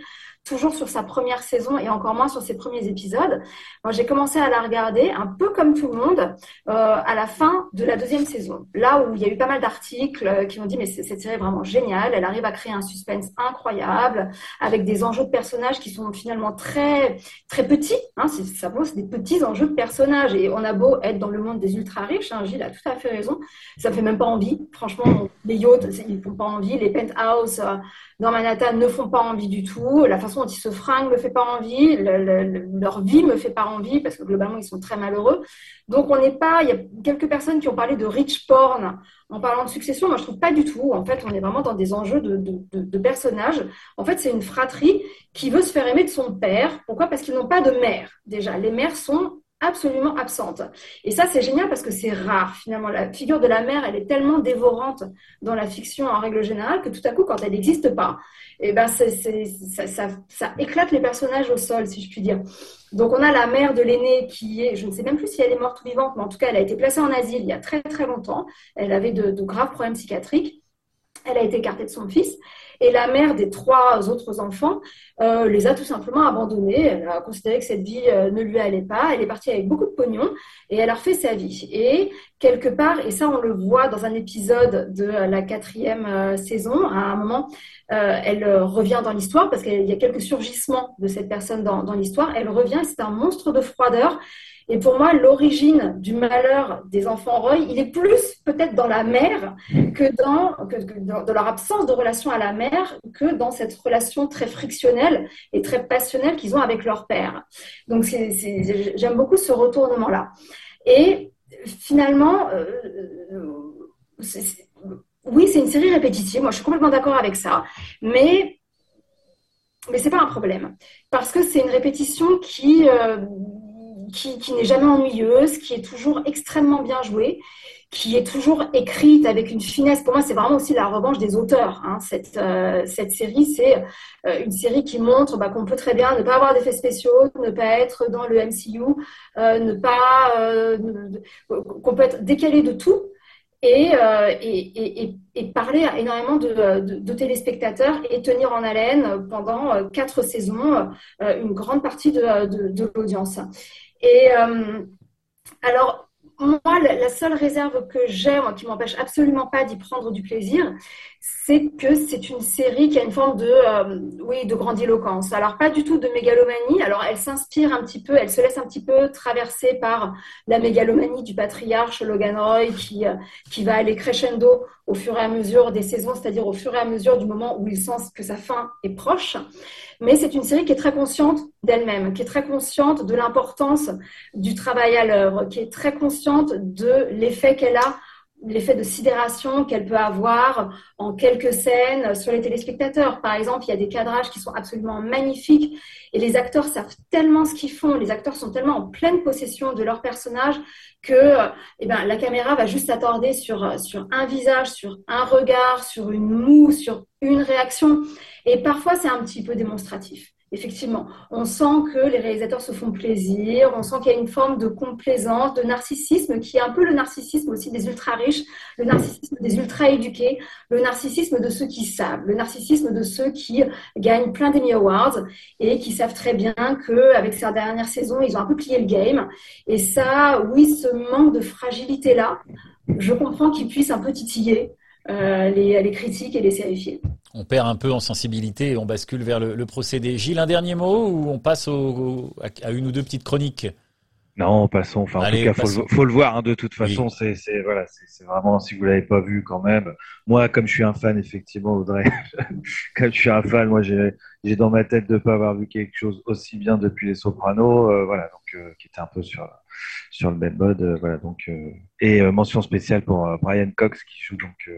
toujours sur sa première saison et encore moins sur ses premiers épisodes. Moi, j'ai commencé à la regarder un peu comme tout le monde euh, à la fin de la deuxième saison. Là où il y a eu pas mal d'articles qui ont dit mais cette série est vraiment géniale, elle arrive à créer un suspense incroyable avec des enjeux de personnages qui sont finalement très très petits. Hein, c'est, ça c'est des petits enjeux de personnages et on a beau être dans le monde des ultra riches, hein, Gilles a tout à fait raison, ça fait même pas envie. Franchement, les yachts ils font pas envie, les penthouses euh, dans Manhattan ne font pas envie du tout. La façon dont ils se fringuent me fait pas envie. leur vie me fait pas envie parce que globalement, ils sont très malheureux. Donc, on n'est pas. Il y a quelques personnes qui ont parlé de rich porn en parlant de succession. Moi, je trouve pas du tout. En fait, on est vraiment dans des enjeux de, de personnages. En fait, c'est une fratrie qui veut se faire aimer de son père. Pourquoi? Parce qu'ils n'ont pas de mère, déjà. Les mères sont absolument absente. Et ça, c'est génial parce que c'est rare, finalement. La figure de la mère, elle est tellement dévorante dans la fiction en règle générale que tout à coup, quand elle n'existe pas, eh ben, ça, ça, éclate les personnages au sol, si je puis dire. Donc, on a la mère de l'aîné qui est, je ne sais même plus si elle est morte ou vivante, mais en tout cas, elle a été placée en asile il y a très, très longtemps. Elle avait de graves problèmes psychiatriques. Elle a été écartée de son fils. Et la mère des trois autres enfants euh, les a tout simplement abandonnés. Elle a considéré que cette vie euh, ne lui allait pas. Elle est partie avec beaucoup de pognon et elle a refait sa vie. Et quelque part, et ça on le voit dans un épisode de la quatrième euh, saison, à un moment, elle revient dans l'histoire parce qu'il y a quelques surgissements de cette personne dans, dans l'histoire. Elle revient, c'est un monstre de froideur et pour moi, l'origine du malheur des enfants Roy, il est plus peut-être dans la mère que dans, dans, leur absence de relation à la mère que dans cette relation très frictionnelle et très passionnelle qu'ils ont avec leur père. Donc j'aime beaucoup ce retournement-là. Et finalement, euh, oui, c'est une série répétitive. Moi, je suis complètement d'accord avec ça. Mais mais ce n'est pas un problème. Parce que c'est une répétition qui, euh, qui, n'est jamais ennuyeuse, qui est toujours extrêmement bien jouée, qui est toujours écrite avec une finesse. Pour moi, c'est vraiment aussi la revanche des auteurs. Hein. Cette, euh, cette série, c'est euh, une série qui montre bah, qu'on peut très bien ne pas avoir d'effets spéciaux, ne pas être dans le MCU, euh, ne pas qu'on peut être décalé de tout. Et, parler énormément de, téléspectateurs et tenir en haleine pendant quatre saisons une grande partie de l'audience. Et euh, alors, moi, la seule réserve que j'ai, qui m'empêche absolument pas d'y prendre du plaisir, c'est que c'est une série qui a une forme de, euh, oui, de grandiloquence. Alors, pas du tout de mégalomanie. Alors, elle s'inspire un petit peu, elle se laisse un petit peu traverser par la mégalomanie du patriarche Logan Roy qui, euh, qui va aller crescendo au fur et à mesure des saisons, c'est-à-dire au fur et à mesure du moment où il sent que sa fin est proche. Mais c'est une série qui est très consciente d'elle-même, qui est très consciente de l'importance du travail à l'œuvre, qui est très consciente de l'effet qu'elle a l'effet de sidération qu'elle peut avoir en quelques scènes sur les téléspectateurs. Par exemple, il y a des cadrages qui sont absolument magnifiques et les acteurs savent tellement ce qu'ils font, les acteurs sont tellement en pleine possession de leur personnage que eh ben, la caméra va juste s'attarder sur, sur un visage, sur un regard, sur une moue, sur une réaction. Et parfois, c'est un petit peu démonstratif. Effectivement, on sent que les réalisateurs se font plaisir, on sent qu'il y a une forme de complaisance, de narcissisme, qui est un peu le narcissisme aussi des ultra riches, le narcissisme des ultra éduqués, le narcissisme de ceux qui savent, le narcissisme de ceux qui gagnent plein d'Emmy Awards et qui savent très bien qu'avec ces dernières saisons, ils ont un peu plié le game. Et ça, oui, ce manque de fragilité-là, je comprends qu'ils puissent un peu titiller euh, les, critiques et les sérifiés. On perd un peu en sensibilité et on bascule vers le, procédé. Gilles, un dernier mot ou on passe à une ou deux petites chroniques? Non, passons. Enfin, en tout cas, faut, faut, le voir. Hein, de toute façon, c'est voilà, c'est vraiment si vous l'avez pas vu quand même. Moi, comme je suis un fan, effectivement, Audrey, comme je suis un fan, moi, j'ai dans ma tête de pas avoir vu quelque chose aussi bien depuis Les Sopranos, euh, voilà, donc euh, qui était un peu sur sur le même mode, euh, voilà. Donc et mention spéciale pour Brian Cox qui joue donc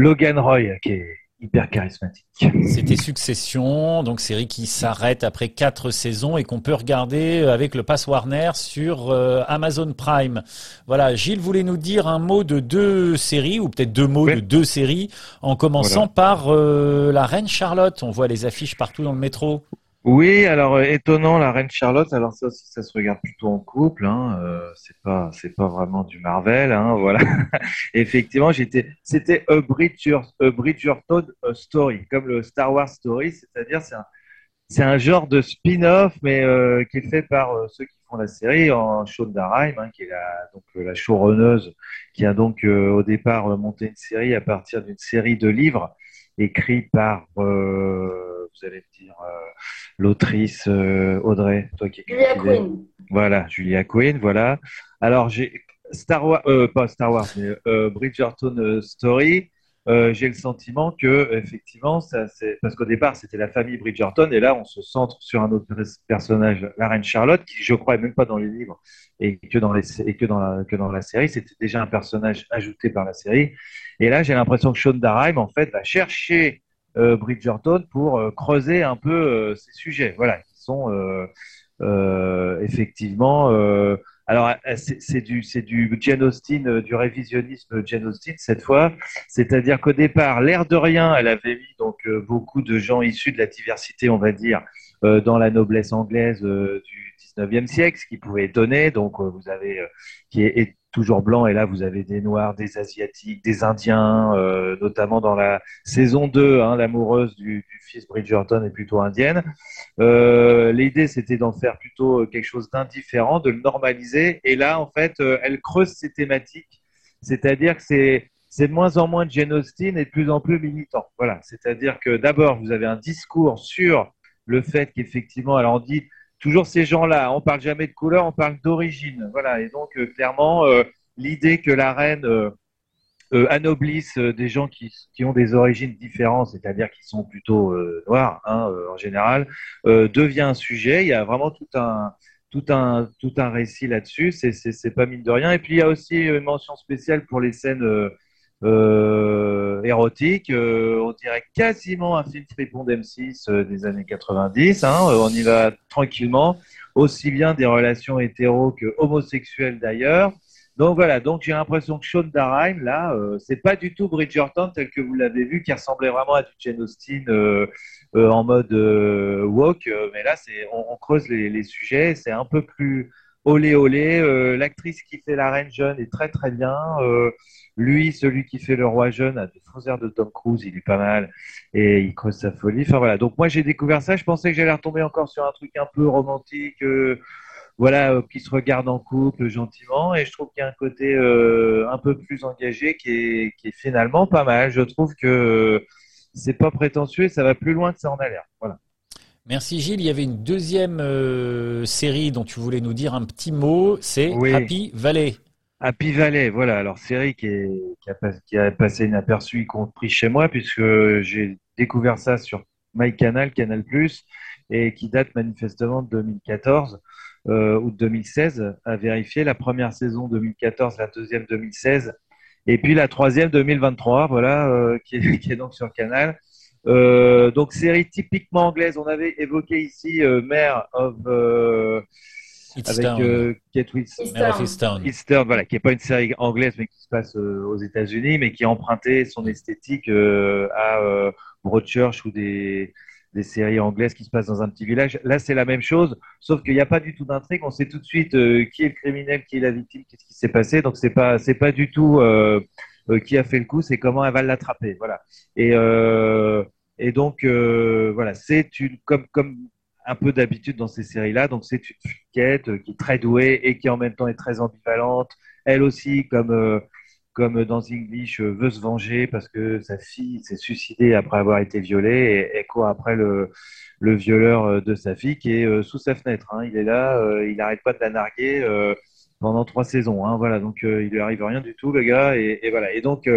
Logan Roy, qui est hyper charismatique. C'était Succession, donc série qui s'arrête après quatre saisons et qu'on peut regarder avec le Pass Warner sur euh, Amazon Prime. Voilà, Gilles voulait nous dire un mot de deux séries, ou peut-être deux mots de deux séries, en commençant par euh, La Reine Charlotte. On voit les affiches partout dans le métro. Oui, alors euh, étonnant la reine Charlotte. Alors ça aussi, ça se regarde plutôt en couple. Hein, euh, c'est pas, c'est pas vraiment du Marvel. Hein, voilà. Effectivement, j'étais, c'était a, Bridger, a Bridgerton story, comme le Star Wars story, c'est-à-dire c'est un, c'est un genre de spin-off, mais euh, qui est fait par euh, ceux qui font la série, en Shonda Rhimes, hein, qui est la, donc la showrunneuse, qui a donc au départ monté une série à partir d'une série de livres écrits par vous allez me dire euh, l'autrice euh, Audrey, toi qui Julia Quinn. Voilà, Julia Quinn, voilà. Alors j'ai Star Wars, euh, pas Star Wars, mais Bridgerton Story. j'ai le sentiment que effectivement, ça, c'est parce qu'au départ c'était la famille Bridgerton et là on se centre sur un autre personnage, la reine Charlotte, qui je crois est même pas dans les livres et que dans les et que dans la, que dans la série c'était déjà un personnage ajouté par la série. Et là j'ai l'impression que Shonda Rhimes en fait va chercher Bridgerton pour euh, creuser un peu euh, ces sujets, voilà, qui sont effectivement. alors, c'est du, du Jane Austen, du révisionnisme Jane Austen cette fois. C'est-à-dire qu'au départ, l'air de rien, elle avait mis donc beaucoup de gens issus de la diversité, on va dire, dans la noblesse anglaise du 19e siècle, ce qui pouvait étonner. Donc, vous avez qui est toujours blanc. Et là, vous avez des Noirs, des Asiatiques, des Indiens, euh, notamment dans la saison 2, hein, l'amoureuse du, fils Bridgerton est plutôt indienne. Euh, L'idée, c'était d'en faire plutôt quelque chose d'indifférent, de le normaliser. Et là, en fait, euh, elle creuse ces thématiques. C'est-à-dire que c'est c'est de moins en moins de Jane Austen et de plus en plus militant. Voilà, c'est-à-dire que d'abord, vous avez un discours sur le fait qu'effectivement, alors on dit toujours ces gens-là. On parle jamais de couleur, on parle d'origine. Voilà. Et donc, euh, clairement, euh, l'idée que la reine euh, anoblisse des gens qui, qui, ont des origines différentes, c'est-à-dire qui sont plutôt noirs hein, en général, devient un sujet. Il y a vraiment tout un tout un tout un récit là-dessus. C'est c'est pas mine de rien. Et puis il y a aussi une mention spéciale pour les scènes euh, érotique. Euh, on dirait quasiment un film fripon d'M6 euh, des années 90. Hein, on y va tranquillement, aussi bien des relations hétéro que homosexuelles d'ailleurs. Donc voilà, donc j'ai l'impression que Sean Rhimes, là, c'est pas du tout Bridgerton tel que vous l'avez vu, qui ressemblait vraiment à du Jane Austen en mode woke. mais là, on, creuse les sujets, c'est un peu plus olé olé. L'actrice qui fait la reine jeune est très très bien. Lui, celui qui fait le roi jeune, a des faux airs de Tom Cruise, il est pas mal et il creuse sa folie. Enfin voilà. Donc moi j'ai découvert ça. Je pensais que j'allais retomber encore sur un truc un peu romantique, euh, voilà, euh, qui se regarde en couple gentiment. Et je trouve qu'il y a un côté euh, un peu plus engagé qui est, qui est finalement pas mal. Je trouve que c'est pas prétentieux et ça va plus loin que ça en a l'air. Voilà. Merci Gilles. Il y avait une deuxième série dont tu voulais nous dire un petit mot, c'est Happy Valley. Happy Valley, voilà. Alors, série qui, qui, a, qui a passé inaperçue, y compris chez moi, puisque j'ai découvert ça sur MyCanal, Canal+, et qui date manifestement de 2014 euh, ou de 2016, à vérifier. La première saison 2014, la deuxième 2016, et puis la troisième 2023, voilà, euh, qui, est, qui, est, donc sur Canal. Euh, donc, série typiquement anglaise. On avait évoqué ici euh, Mare of avec euh, Kate Winslet, Eastern. voilà, qui n'est pas une série anglaise, mais qui se passe euh, aux États-Unis, mais qui a emprunté son esthétique euh, à euh, Broadchurch ou des, des séries anglaises qui se passent dans un petit village. Là, c'est la même chose, sauf qu'il n'y a pas du tout d'intrigue. On sait tout de suite qui est le criminel, qui est la victime, qu'est-ce qui s'est passé. Donc, c'est pas, c'est pas du tout qui a fait le coup, c'est comment elle va l'attraper. Voilà. Et et donc, voilà, c'est une comme comme un peu d'habitude dans ces séries-là. Donc, c'est une fliquette euh, qui est très douée et qui en même temps est très ambivalente. Elle aussi, comme, euh, comme dans English, euh, veut se venger parce que sa fille s'est suicidée après avoir été violée et, et court après le, le violeur de sa fille qui est sous sa fenêtre. Hein. Il est là, il n'arrête pas de la narguer pendant trois saisons. Hein. Voilà, donc il lui arrive rien du tout, le gars. Et, voilà. Et donc,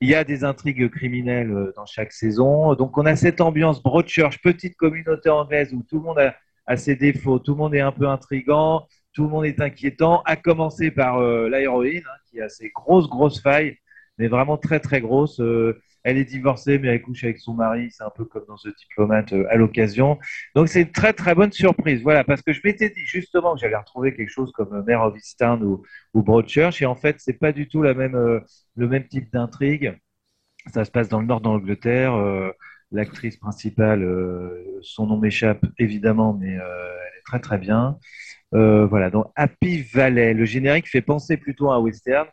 il y a des intrigues criminelles euh, dans chaque saison. Donc, on a cette ambiance Broadchurch, petite communauté anglaise où tout le monde a, ses défauts, tout le monde est un peu intrigant, tout le monde est inquiétant, à commencer par euh, la héroïne, hein, qui a ses grosses, grosses failles. Mais vraiment très très grosse. elle est divorcée, mais elle couche avec son mari. C'est un peu comme dans The Diplomate à l'occasion. Donc c'est une très très bonne surprise. Voilà, parce que je m'étais dit justement que j'allais retrouver quelque chose comme Mare of Easttown ou, ou Broadchurch, et en fait c'est pas du tout le même type d'intrigue. Ça se passe dans le nord d'Angleterre. L'actrice principale, son nom m'échappe évidemment, mais elle est très très bien. Euh, voilà, donc Happy Valley. Le générique fait penser plutôt à un western,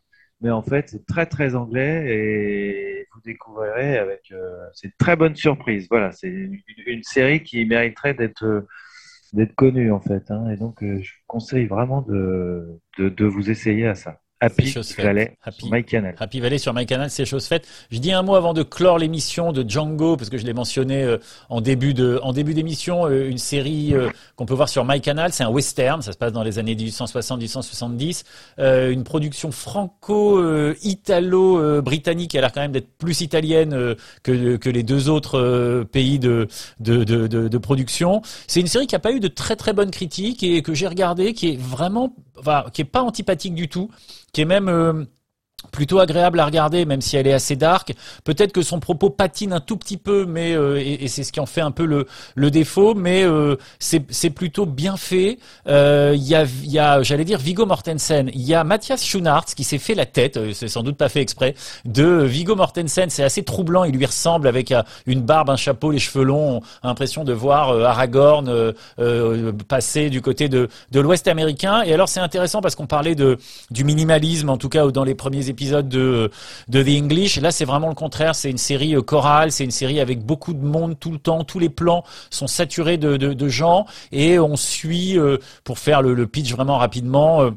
mais en fait, c'est très très anglais et vous découvrirez avec. Euh, c'est une très bonne surprise. Voilà, c'est une, série qui mériterait d'être d'être connue en fait. Hein. et donc, euh, je vous conseille vraiment de, de vous essayer à ça. Happy Valley Happy, sur MyCanal. Happy Valley sur MyCanal, c'est chose faite. Je dis un mot avant de clore l'émission de Django, parce que je l'ai mentionné euh, en début de, en début d'émission, euh, une série euh, qu'on peut voir sur MyCanal. C'est un western, ça se passe dans les années 1860-1870. une production franco-italo-britannique. Elle a l'air quand même d'être plus italienne que, que les deux autres pays de, de, de, de, de production. C'est une série qui a pas eu de très très bonnes critiques et que j'ai regardé, qui est vraiment, enfin, qui est pas antipathique du tout qui est même euh, plutôt agréable à regarder, même si elle est assez dark. Peut-être que son propos patine un tout petit peu, mais euh, et, c'est ce qui en fait un peu le, le défaut. Mais euh, c'est plutôt bien fait. Euh, il y a, y a j'allais dire Vigo Mortensen. Il y a Mathias Schoenaerts qui s'est fait la tête. C'est sans doute pas fait exprès. De Vigo Mortensen, c'est assez troublant. Il lui ressemble avec une barbe, un chapeau, les cheveux longs. On a l'impression de voir Aragorn passer du côté de, de l'Ouest américain. Et alors c'est intéressant parce qu'on parlait de du minimalisme, en tout cas dans les premiers épisode de, The English. Là, c'est vraiment le contraire. C'est une série euh, chorale, c'est une série avec beaucoup de monde tout le temps. Tous les plans sont saturés de, gens et on suit, euh, pour faire le, le pitch vraiment rapidement, euh,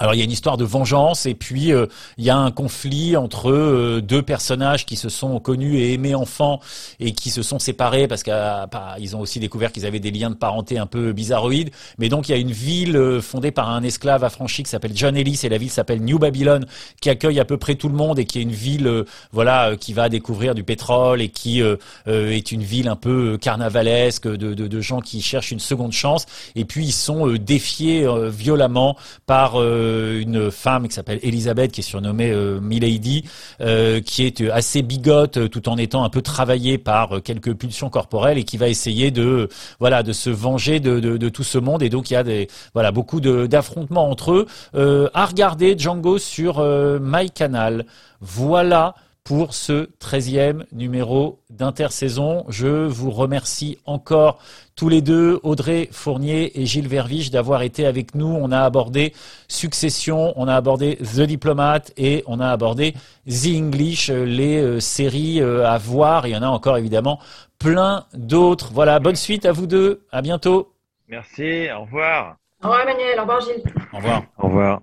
alors il y a une histoire de vengeance et puis euh, il y a un conflit entre euh, deux personnages qui se sont connus et aimés enfants et qui se sont séparés parce qu'ils ont aussi découvert qu'ils avaient des liens de parenté un peu bizarroïdes. Mais donc il y a une ville euh, fondée par un esclave affranchi qui s'appelle John Ellis et la ville s'appelle New Babylon qui accueille à peu près tout le monde et qui est une ville voilà qui va découvrir du pétrole et qui est une ville un peu carnavalesque de, de, de, gens qui cherchent une seconde chance et puis ils sont défiés violemment par euh, une femme qui s'appelle Elisabeth, qui est surnommée euh, Milady, euh, qui est assez bigote tout en étant un peu travaillée par quelques pulsions corporelles et qui va essayer de voilà de se venger de tout ce monde. Et donc il y a des voilà beaucoup d'affrontements entre eux. à regarder Django sur MyCanal. Voilà pour ce 13e numéro d'intersaison. Je vous remercie encore tous les deux, Audrey Fournier et Gilles Verviche, d'avoir été avec nous. On a abordé Succession, on a abordé The Diplomate et on a abordé The English, les euh, séries euh, à voir. Il y en a encore évidemment plein d'autres. Voilà, bonne suite à vous deux. À bientôt. Merci, au revoir. Au revoir Emmanuel, au revoir Gilles. Au revoir. Au revoir.